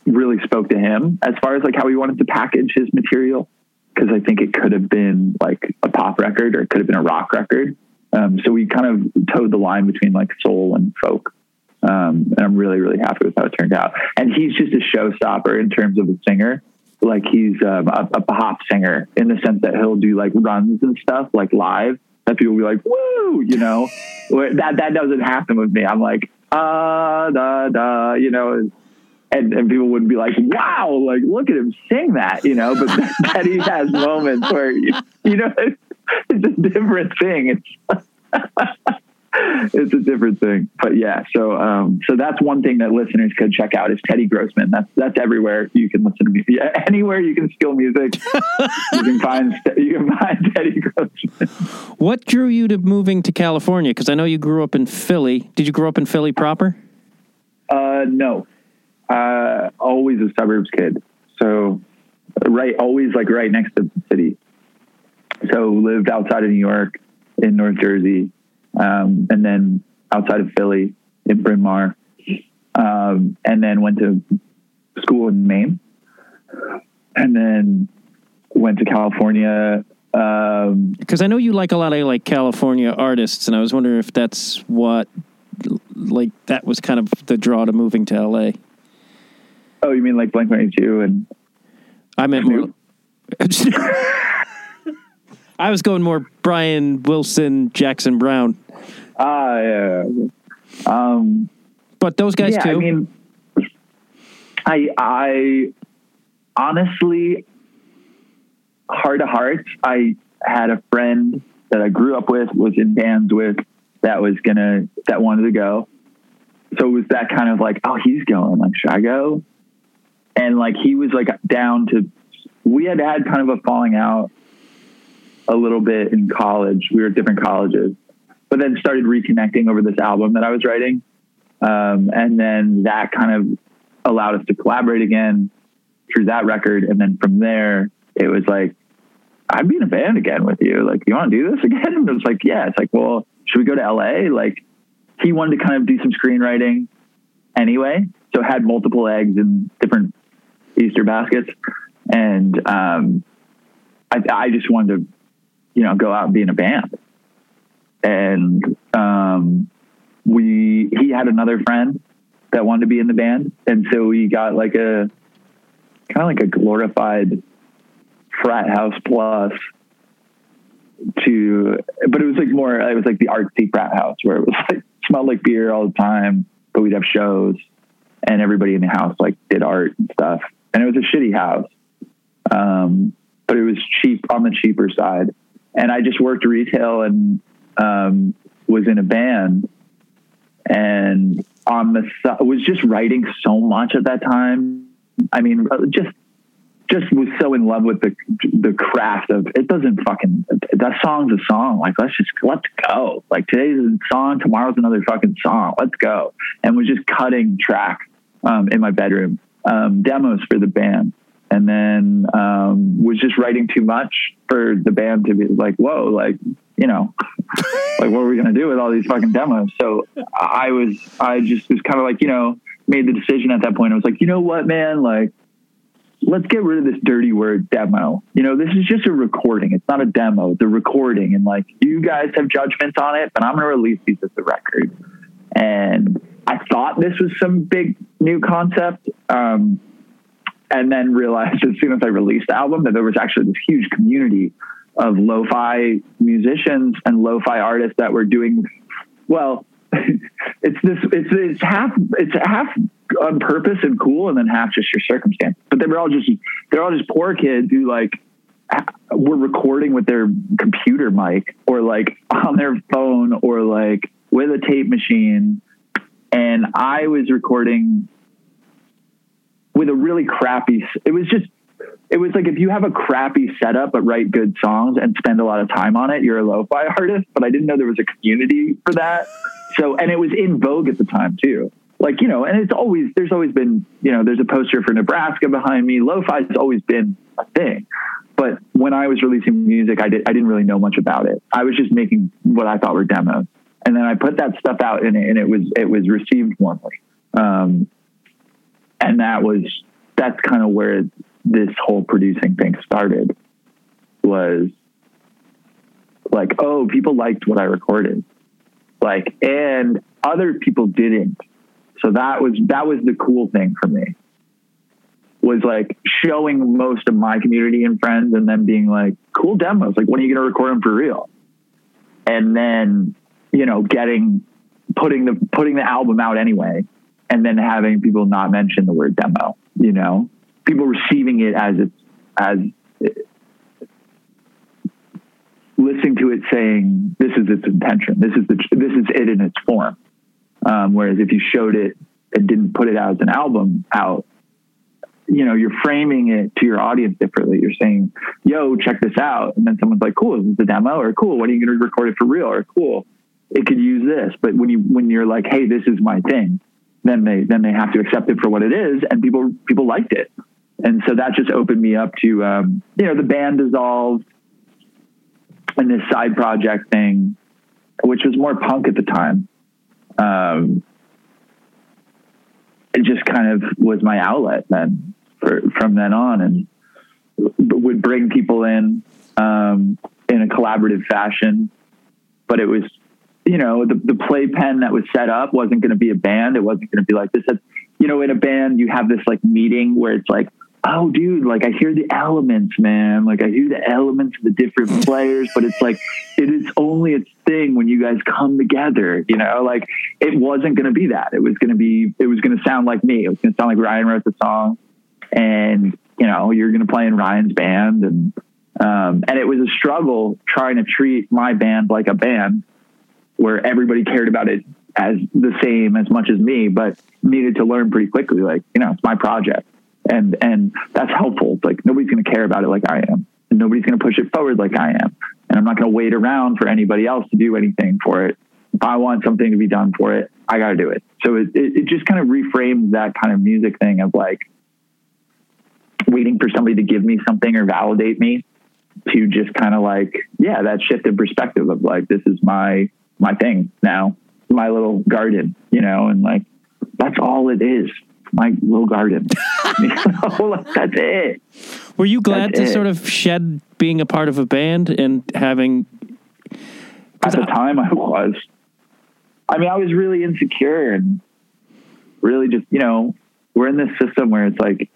really spoke to him as far as like how he wanted to package his material. Cause I think it could have been like a pop record or it could have been a rock record. Um, so we kind of towed the line between like soul and folk. Um, and I'm really, really happy with how it turned out. And he's just a showstopper in terms of a singer. Like he's um, a, a pop singer in the sense that he'll do like runs and stuff like live. That people will be like, woo, you know, that, that doesn't happen with me. I'm like, ah, da, da, you know, and, and people would be like, wow, like, look at him sing that, you know, but (laughs) Teddy has moments where, you, you know, it's, (laughs) it's a different thing. It's, (laughs) (laughs) it's a different thing. But yeah, so um, so that's one thing that listeners could check out is Teddy Grossman. That's that's everywhere you can listen to music. (laughs) Yeah, anywhere you can steal music, you can find (laughs) you can find Teddy Grossman. What drew you to moving to California? Because I know you grew up in Philly. Did you grow up in Philly proper? Uh, no, uh, always a suburbs kid. So right, always like right next to the city. So lived outside of New York in North Jersey um, and then outside of Philly in Bryn Mawr, um, and then went to school in Maine, and then went to California. Um, Because I know you like a lot of like California artists, and I was wondering if that's what, like, that was kind of the draw to moving to LA. oh, you mean like Blink One Eighty Two and I meant more. (laughs) I was going more Brian Wilson, Jackson Browne, ah yeah. Um, but those guys yeah, too. I mean, I I honestly, heart to heart, I had a friend that I grew up with, was in bands with, that was gonna that wanted to go. So it was that kind of like, oh, he's going. Like, should I go? And like he was like down to. We had had kind of a falling out a little bit in college. We were at different colleges, but then started reconnecting over this album that I was writing. Um, and then that kind of allowed us to collaborate again through that record. And then from there, it was like, I'd be in a band again with you. Like, you want to do this (laughs) again? And it was like, yeah. It's like, well, should we go to LA? Like, he wanted to kind of do some screenwriting anyway. So had multiple eggs in different Easter baskets. And um, I, I just wanted to, you know, go out and be in a band. And um, we, he had another friend that wanted to be in the band. And so we got like a, kind of like a glorified frat house plus to, but it was like more, it was like the artsy frat house where it was like, smelled like beer all the time, but we'd have shows and everybody in the house like did art and stuff. And it was a shitty house. Um, but it was cheap on the cheaper side. And I just worked retail and, um, was in a band and on the was just writing so much at that time. I mean, uh, just just was so in love with the the craft of it doesn't fucking that song's a song. Like let's just let's go. Like today's a song, tomorrow's another fucking song. Let's go. And was just cutting track um, in my bedroom, um, demos for the band, and then um, was just writing too much for the band to be like, whoa, like you know, (laughs) like what are we gonna do with all these fucking demos? So I was I just was kind of like you know made the decision at that point. I was like, you know what, man, like let's get rid of this dirty word demo. You know, this is just a recording. It's not a demo. It's a recording. And like, you guys have judgments on it, but I'm going to release these as a record. And I thought this was some big new concept. Um, and then realized as soon as I released the album that there was actually this huge community of lo-fi musicians and lo-fi artists that were doing well. (laughs) it's this. It's it's half. It's half on purpose and cool, and then half just your circumstance. But they were all just they're all just poor kids who like were recording with their computer mic or like on their phone or like with a tape machine. And I was recording with a really crappy. It was just. It was like if you have a crappy setup but write good songs and spend a lot of time on it, you're a lo-fi (laughs) artist. But I didn't know there was a community for that. So, and it was in vogue at the time too like you know and it's always there's always been you know there's a poster for nebraska behind me lo-fi has always been a thing but when i was releasing music i, did, I didn't really know much about it i was just making what i thought were demos and then i put that stuff out and it, and it was it was received warmly um, and that was that's kind of where this whole producing thing started was like oh people liked what i recorded like and other people didn't so that was that was the cool thing for me. Was like showing most of my community and friends, and then being like, "Cool demos! Like, when are you going to record them for real?" and then you know getting putting the putting the album out anyway and then having people not mention the word demo you know? People receiving it as it's as listening to it saying this is its intention. This is the this is it in its form. Um, whereas if you showed it and didn't put it out as an album out you know you're framing it to your audience differently. You're saying yo check this out. And then someone's like cool is this a demo? Or cool when are you going to record it for real? Or cool it could use this. But when you when you're like hey this is my thing then they then they have to accept it for what it is and people people liked it. And so that just opened me up to um, you know the band dissolved and this side project thing which was more punk at the time. Um, it just kind of was my outlet then for, from then on and would bring people in um, in a collaborative fashion but it was you know the, the playpen that was set up wasn't going to be a band. It wasn't going to be like this. You know in a band you have this like meeting where it's like oh dude like i hear the elements man. Like i hear the elements of the different players but it's like it is only its thing when you guys come together you know? Like it wasn't going to be that. It was going to be it was going to sound like me. It was going to sound like ryan wrote the song. And you know you're going to play in ryan's band. And um, and it was a struggle trying to treat my band like a band where everybody cared about it as the same as much as me but needed to learn pretty quickly like you know it's my project and and that's helpful. Like nobody's going to care about it like I am, and nobody's going to push it forward like I am, and I'm not going to wait around for anybody else to do anything for it. If I want something to be done for it, I got to do it. So it, it, it just kind of reframes that kind of music thing of like waiting for somebody to give me something or validate me to just kind of like yeah that shift in perspective of like this is my my thing now my little garden you know and like that's all it is my little garden. (laughs) you know, (laughs) that's it. Were you glad That's to it. sort of shed being a part of a band and having? At the time, I was. I mean, I was really insecure and really just, you know, we're in this system where it's like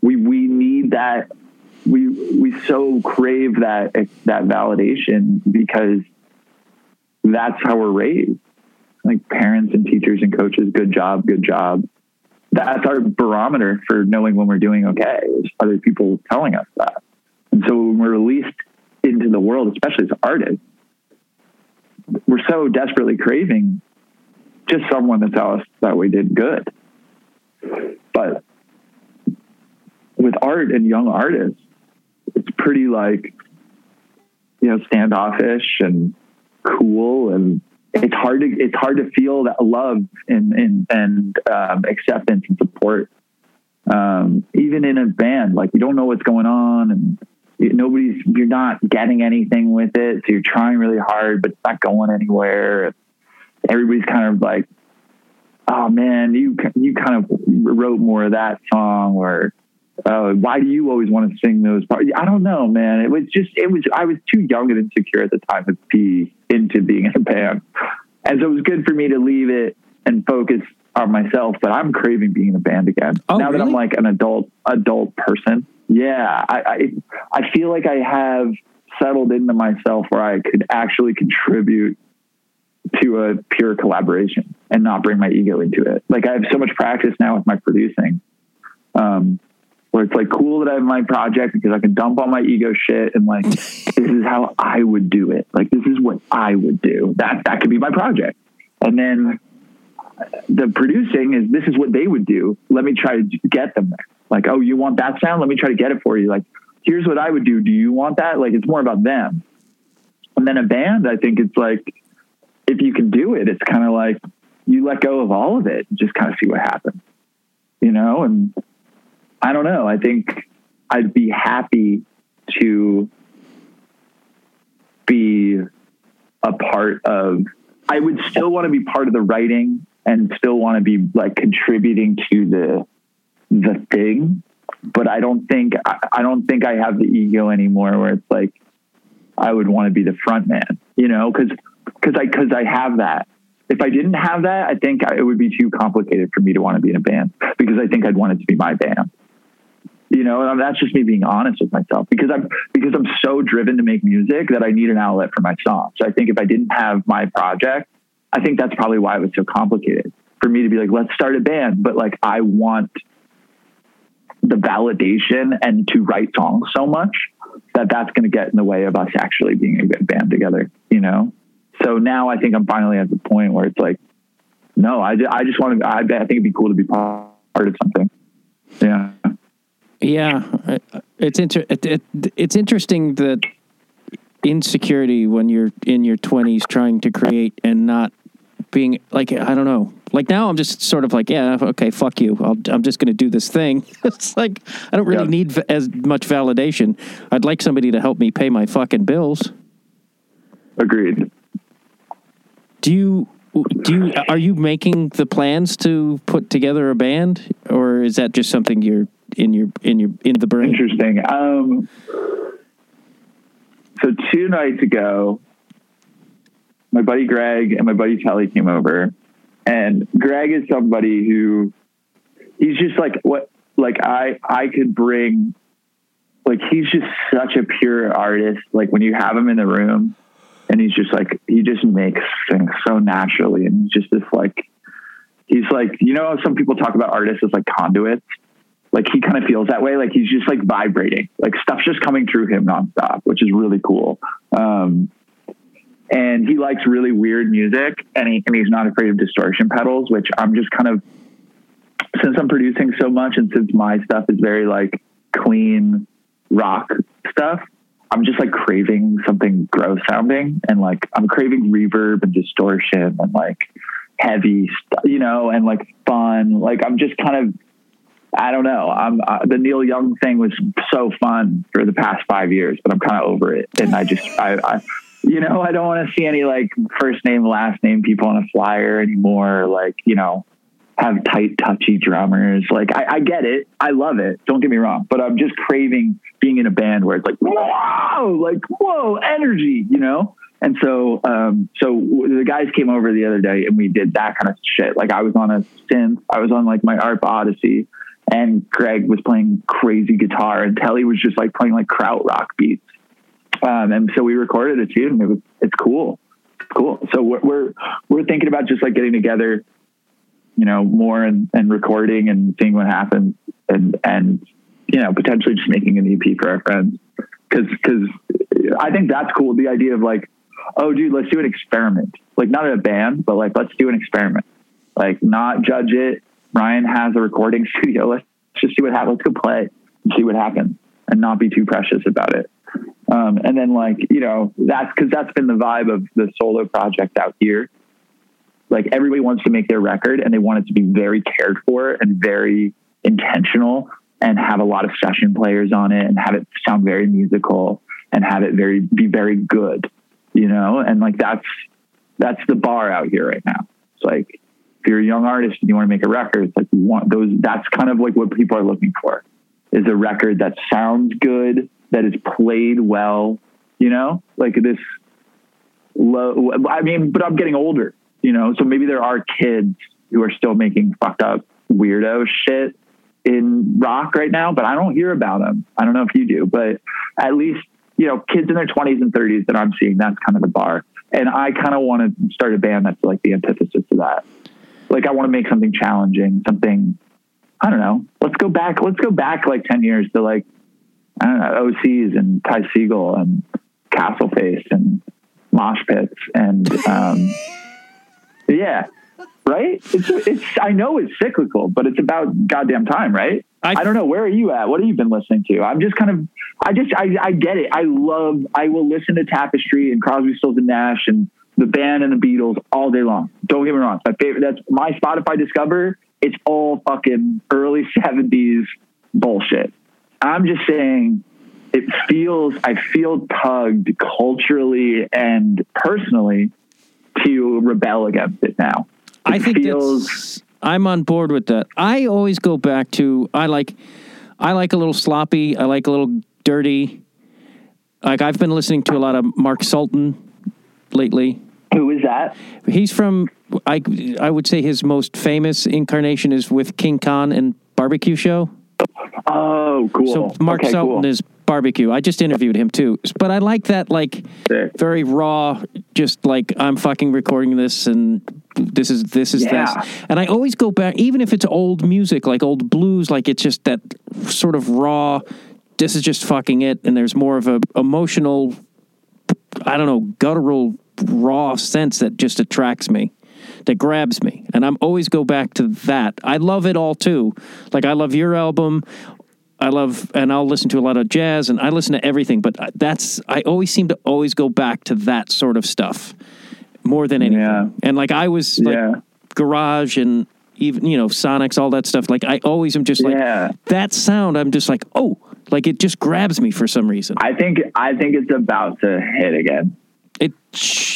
we we need that we we so crave that that validation because that's how we're raised. Like parents and teachers and coaches, good job, good job. That's our barometer for knowing when we're doing okay. Is other people telling us that. And so when we're released into the world, especially as artists, we're so desperately craving just someone to tell us that we did good. But with art and young artists, it's pretty like, you know, standoffish and cool and it's hard to it's hard to feel that love and and, and um, acceptance and support. Um, even in a band like you don't know what's going on and nobody's you're not getting anything with it. So you're trying really hard but it's not going anywhere. Everybody's kind of like oh man you you kind of wrote more of that song or uh, why do you always want to sing those parts? I don't know, man. It was just, it was, I was too young and insecure at the time to be into being in a band. And so it was good for me to leave it and focus on myself, but I'm craving being in a band again. Oh, now that I'm like an adult, adult person. Yeah. I, I, I feel like I have settled into myself where I could actually contribute to a pure collaboration and not bring my ego into it. Like I have so much practice now with my producing. Um, where it's like cool that I have my project because I can dump all my ego shit and like (laughs) this is how I would do it. Like this is what I would do. That that could be my project. And then the producing is this is what they would do. Let me try to get them there. Like, oh, you want that sound? Let me try to get it for you. Like, here's what I would do. Do you want that? Like, it's more about them. And then a band, I think it's like, if you can do it, it's kind of like you let go of all of it and just kind of see what happens, you know? And I don't know. I think I'd be happy to be a part of, I would still want to be part of the writing and still want to be like contributing to the, the thing. But I don't think, I, I don't think I have the ego anymore where it's like, I would want to be the front man, you know, cause, cause I, cause I have that. If I didn't have that, I think I, it would be too complicated for me to want to be in a band because I think I'd want it to be my band you know, and that's just me being honest with myself because I'm because I'm so driven to make music that I need an outlet for my songs So I think if I didn't have my project, I think that's probably why it was so complicated for me to be like, let's start a band, but like I want the validation and to write songs so much that that's going to get in the way of us actually being a good band together, you know? So now I think I'm finally at the point where it's like, no, I, I just want to, I, I think it'd be cool to be part of something. Yeah. Yeah, uh, it's inter- it, it, it's interesting that insecurity when you're in your 20s trying to create and not being like I don't know. Like now I'm just sort of like, yeah, okay, fuck you. I'll, I'm just going to do this thing. (laughs) it's like I don't really Yeah. need v- as much validation. I'd like somebody to help me pay my fucking bills. Agreed. Do you do you are you making the plans to put together a band or is that just something you're in your in your in the brain? Interesting. Um, so two nights ago, my buddy Greg and my buddy Telly came over, and Greg is somebody who he's just like what like I I could bring like he's just such a pure artist. Like when you have him in the room, and he's just like he just makes things so naturally, and he's just this like he's like you know some people talk about artists as like conduits like he kind of feels that way. Like he's just like vibrating, like stuff's just coming through him nonstop, which is really cool. Um, and he likes really weird music and, he, and he's not afraid of distortion pedals, which I'm just kind of, since I'm producing so much and since my stuff is very like clean rock stuff, I'm just like craving something gross sounding and like I'm craving reverb and distortion and like heavy stuff, you know, and like fun. Like I'm just kind of I don't know. Uh, the Neil Young thing was so fun for the past five years, but I'm kind of over it. And I just, I, I you know, I don't want to see any like first name, last name people on a flyer anymore. Like, you know, have tight, touchy drummers. Like, I, I get it. I love it. Don't get me wrong, but I'm just craving being in a band where it's like, whoa, like, whoa, energy, you know? And so, um, so the guys came over the other day and we did that kind of shit. Like I was on a synth, I was on like my ARP Odyssey and Greg was playing crazy guitar and Telly was just like playing like kraut rock beats. Um, and so we recorded a tune. It was, it's cool. It's cool. So we're, we're, we're thinking about just like getting together, you know, more and, and recording and seeing what happens and, and, you know, potentially just making an EP for our friends. Cause, cause I think that's cool. The idea of like, oh dude, let's do an experiment. Like not a band, but like, let's do an experiment. Like not judge it. Ryan has a recording (laughs) studio. Let's just see what happens. Let's go play and see what happens and not be too precious about it. Um, and then like, you know, that's cause that's been the vibe of the solo project out here. Like everybody wants to make their record and they want it to be very cared for and very intentional and have a lot of session players on it and have it sound very musical and have it very, be very good, you know? And like, that's, that's the bar out here right now. It's like, if you're a young artist and you want to make a record, it's like you want those, that's kind of like what people are looking for is a record that sounds good, that is played well, you know, like this low, I mean, but I'm getting older, you know, so maybe there are kids who are still making fucked up weirdo shit in rock right now, but I don't hear about them. I don't know if you do, but at least, you know, kids in their 20s and 30s that I'm seeing, that's kind of the bar. And I kind of want to start a band that's like the antithesis to that. Like I want to make something challenging, something, I don't know. Let's go back. Let's go back like 10 years to like, I don't know, OCs and Ty Segall and Castleface and Mosh Pits and, um, (laughs) yeah, right? It's, it's, I know it's cyclical, but it's about goddamn time, right? I- I, don't know. Where are you at? What have you been listening to? I'm just kind of, I just, I, I get it. I love, I will listen to Tapestry and Crosby, Stills and Nash and the band and the Beatles all day long. Don't get me wrong. My favorite, that's my Spotify Discover. It's all fucking early (laughs) 70s bullshit. I'm just saying it feels, I feel tugged culturally and personally to rebel against it now. I think feels. I'm on board with that. I always go back to I like, I like a little sloppy. I like a little dirty. Like I've been listening to a lot of Mark Sultan lately. who is that? He's from I I would say his most famous incarnation is with King Khan and Barbecue Show. Oh, cool. So Mark okay, Sultan cool. is barbecue. I just interviewed him too, but I like that like Sick. very raw. Just like I'm fucking recording this and this is this is Yeah. this, and I always go back, even if it's old music like old blues, like it's just that sort of raw. This is just fucking it, and there's more of a emotional, I don't know, guttural, raw sense that just attracts me that grabs me and i'm always go back to that i love it all too like i love your album i love and i'll listen to a lot of jazz and i listen to everything but that's i always seem to always go back to that sort of stuff more than anything Yeah. and like i was like Yeah. garage and even you know sonics all that stuff like i always am just like Yeah. that sound i'm just like oh like it just grabs me for some reason I think I think it's about to hit again. It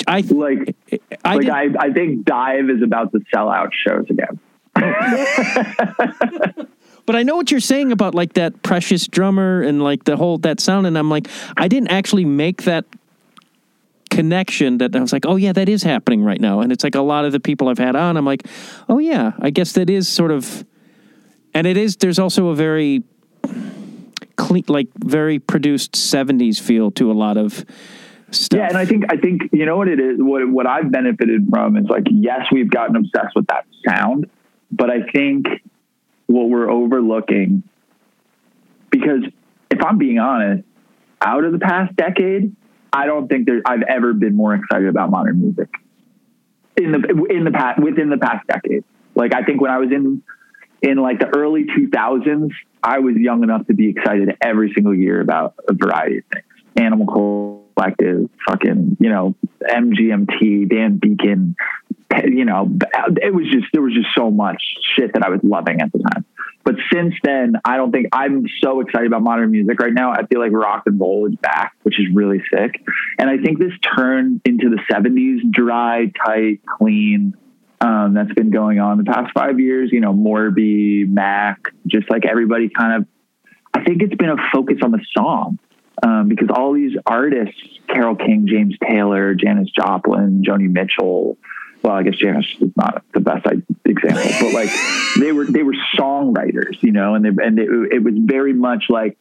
i Like i like I, I think DIIV is about to sell out shows again. (laughs) But I know what you're saying about like that precious drummer and like the whole that sound, and I'm like, I didn't actually make that connection that I was like, oh yeah, that is happening right now, and it's like a lot of the people I've had on, I'm like, oh yeah, I guess that is sort of, and it is. There's also a very clean, like very produced '70s feel to a lot of stuff. Yeah, and I think I think you know what it is. What what I've benefited from is like yes, we've gotten obsessed with that sound, but I think what we're overlooking because if I'm being honest, out of the past decade, I don't think there I've ever been more excited about modern music in the in the past within the past decade. Like I think when I was in in like the early 2000s, I was young enough to be excited every single year about a variety of things. Animal Collective, fucking, you know, MGMT, Dan Deacon, you know, it was just, there was just so much shit that I was loving at the time. But since then, I don't think I'm so excited about modern music right now. I feel like rock and roll is back, which is really sick. And I think this turn into the 70s, dry, tight, clean, um, that's been going on the past five years. You know, Morby, Mac, just like everybody kind of. I think it's been a focus on the song um, because all these artists, Carole King, James Taylor, Janis Joplin, Joni Mitchell. Well, I guess Janis is not the best example, but like (laughs) they were they were songwriters, you know, and they, and it, it was very much like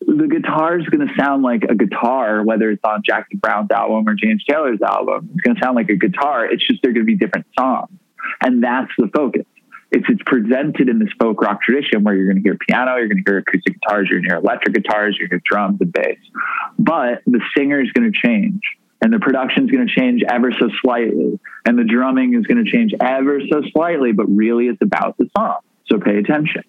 the guitar is going to sound like a guitar, whether it's on Jackie Brown's album or James Taylor's album. It's going to sound like a guitar. It's just they're going to be different songs, and that's the focus. It's it's presented in this folk rock tradition where you're going to hear piano, you're going to hear acoustic guitars, you're going to hear electric guitars, you're going to hear drums and bass, but the singer is going to change. And the production is going to change ever so slightly, and the drumming is going to change ever so slightly. But really, it's about the song. So pay attention.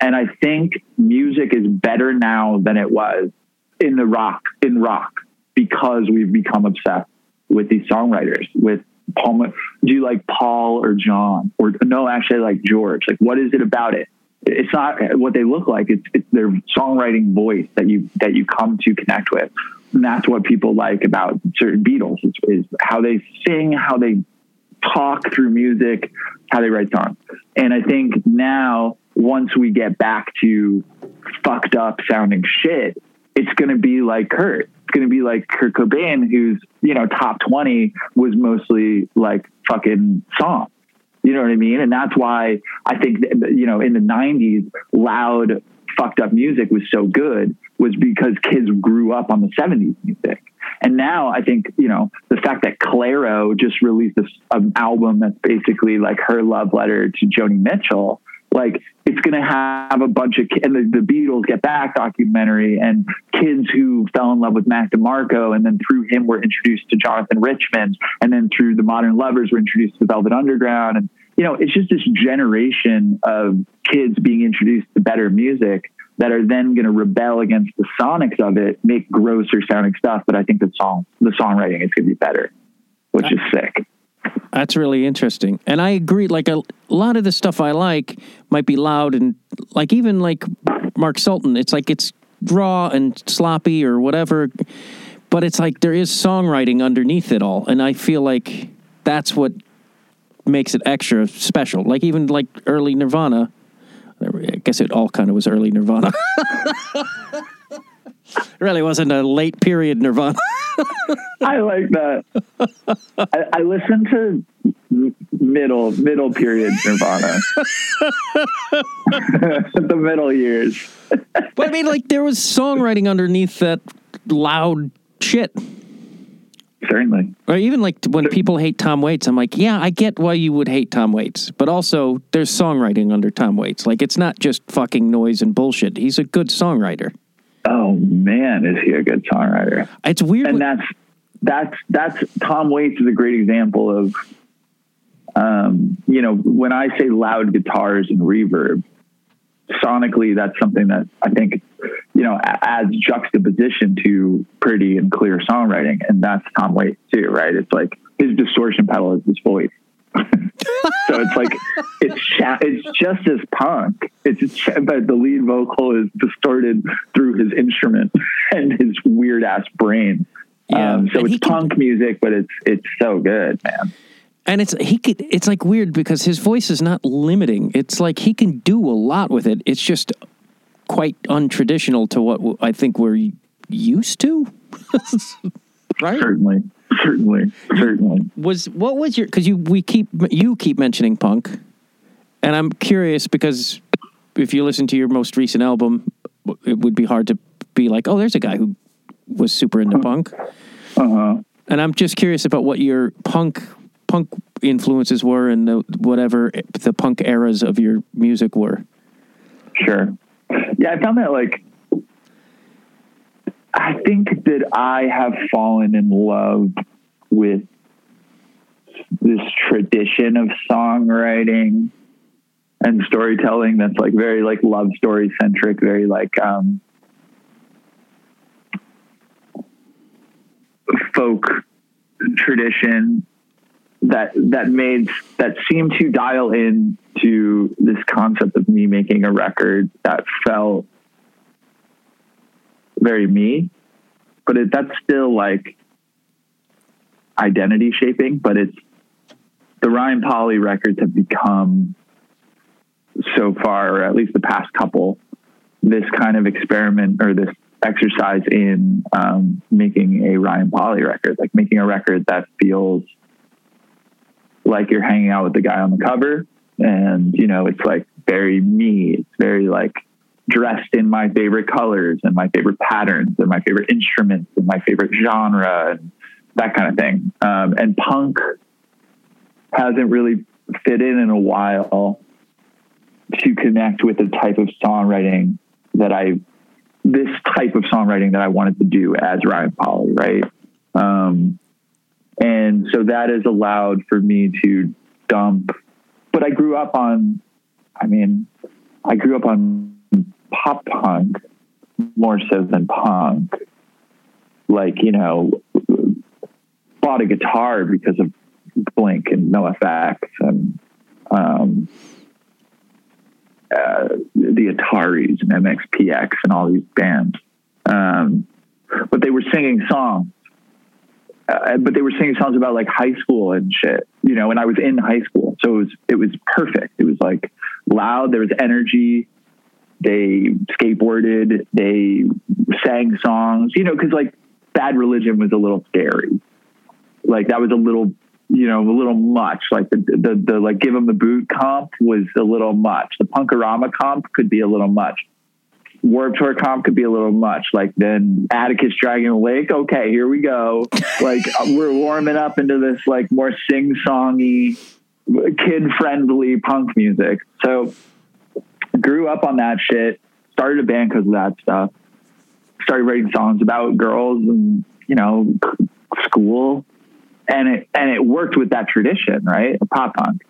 And I think music is better now than it was in the rock, in rock, because we've become obsessed with these songwriters, with Paul. Do you like Paul or John? Or no, actually I like George. Like, what is it about it? It's not what they look like. It's, it's their songwriting voice that you, that you come to connect with. And that's what people like about certain Beatles is, is how they sing, how they talk through music, how they write songs. And I think now, once we get back to fucked up sounding shit, it's going to be like Kurt. Going to be like Kurt Cobain, who's, you know, top 20 was mostly like fucking song. You know what I mean? And that's why I think, you know, in the 90s, loud, fucked up music was so good was because kids grew up on the 70s music. And now I think, you know, the fact that Clairo just released this um, album that's basically like her love letter to Joni Mitchell, like it's going to have a bunch of and the, the Beatles Get Back documentary and kids who fell in love with Mac DeMarco and then through him were introduced to Jonathan Richman and then through the Modern Lovers were introduced to Velvet Underground. And, you know, it's just this generation of kids being introduced to better music that are then going to rebel against the sonics of it, make grosser sounding stuff. But I think the song, the songwriting is going to be better, which is sick. That's really interesting. And I agree. Like a, lot of the stuff I like might be loud and like even like Mark Sultan, it's like it's raw and sloppy or whatever. But it's like there is songwriting underneath it all. And I feel like that's what makes it extra special. Like even like early Nirvana. I guess it all kind of was early Nirvana. (laughs) it really wasn't a late period Nirvana. (laughs) I like that. I, I listen to middle middle period Nirvana, (laughs) the middle years. (laughs) But I mean, like there was songwriting underneath that loud shit. Certainly, Or even like when people hate Tom Waits, I'm like, yeah, I get why you would hate Tom Waits, but also there's songwriting under Tom Waits. Like it's not just fucking noise and bullshit. He's a good songwriter. Oh man, is he a good songwriter? It's weird. and that's that's that's Tom Waits is a great example of um, you know when I say loud guitars and reverb sonically that's something that I think you know adds juxtaposition to pretty and clear songwriting and that's Tom Waits too right it's like his distortion pedal is his voice so it's like it's it's just as punk it's but the lead vocal is distorted through his instrument (laughs) and his weird ass brain Yeah, um, so and it's can- punk music, but it's it's so good, man. and it's he could. It's like weird because his voice is not limiting. It's like he can do a lot with it. It's just quite untraditional to what I think we're used to. (laughs) right? Certainly, certainly, certainly. was what was your because you we keep you keep mentioning punk and i'm curious because if you listen to your most recent album it would be hard to be like oh there's a guy who was super into punk Uh huh. and i'm just curious about what your punk punk influences were and the, whatever the punk eras of your music were Sure. Yeah, I found that like I think that I have fallen in love with this tradition of songwriting and storytelling that's like very like love story centric, very like um folk tradition that that made that seemed to dial in to this concept of me making a record that felt very me but it, that's still like identity shaping but it's the Ryan Pollie records have become so far or at least the past couple this kind of experiment or this exercise in um, making a Ryan Pollie record like making a record that feels like you're hanging out with the guy on the cover and you know it's like very me. It's very like dressed in my favorite colors and my favorite patterns and my favorite instruments and my favorite genre and that kind of thing. Um, and punk hasn't really fit in in a while to connect with the type of songwriting that i this type of songwriting that i wanted to do as ryan pollie right? Um, and so that has allowed for me to dump but i grew up on i mean i grew up on pop punk more so than punk like you know bought a guitar because of blink and NOFX and um uh, the ataris and mxpx and all these bands um but they were singing songs uh, but they were singing songs about like high school and shit, you know, when I was in high school. So it was, it was perfect. It was like loud. There was energy. They skateboarded. They sang songs, you know, cause like bad religion was a little scary. Like that was a little, you know, a little much. Like the, the, the like give them the boot comp was a little much. The Punk-O-Rama comp could be a little much. Warped Tour comp could be a little much. Like then Atticus Dragon Lake. Okay, here we go. (laughs) Like uh, we're warming up into this like more sing songy, kid friendly punk music. So grew up on that shit. Started a band because of that stuff. Started writing songs about girls and you know school, and it and it worked with that tradition, right? Pop punk.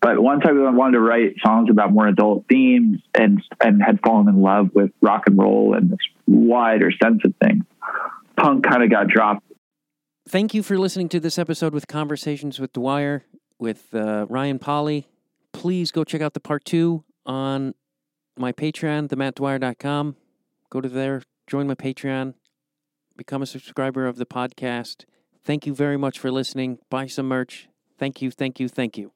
But once I wanted to write songs about more adult themes and and had fallen in love with rock and roll and this wider sense of things, punk kind of got dropped. Thank you for listening to this episode with Conversations with Dwyer with uh, Ryan Pollie. Please go check out the part two on my Patreon, themattdwyer.com. Go to there, join my Patreon, become a subscriber of the podcast. Thank you very much for listening. Buy some merch. Thank you, thank you, thank you.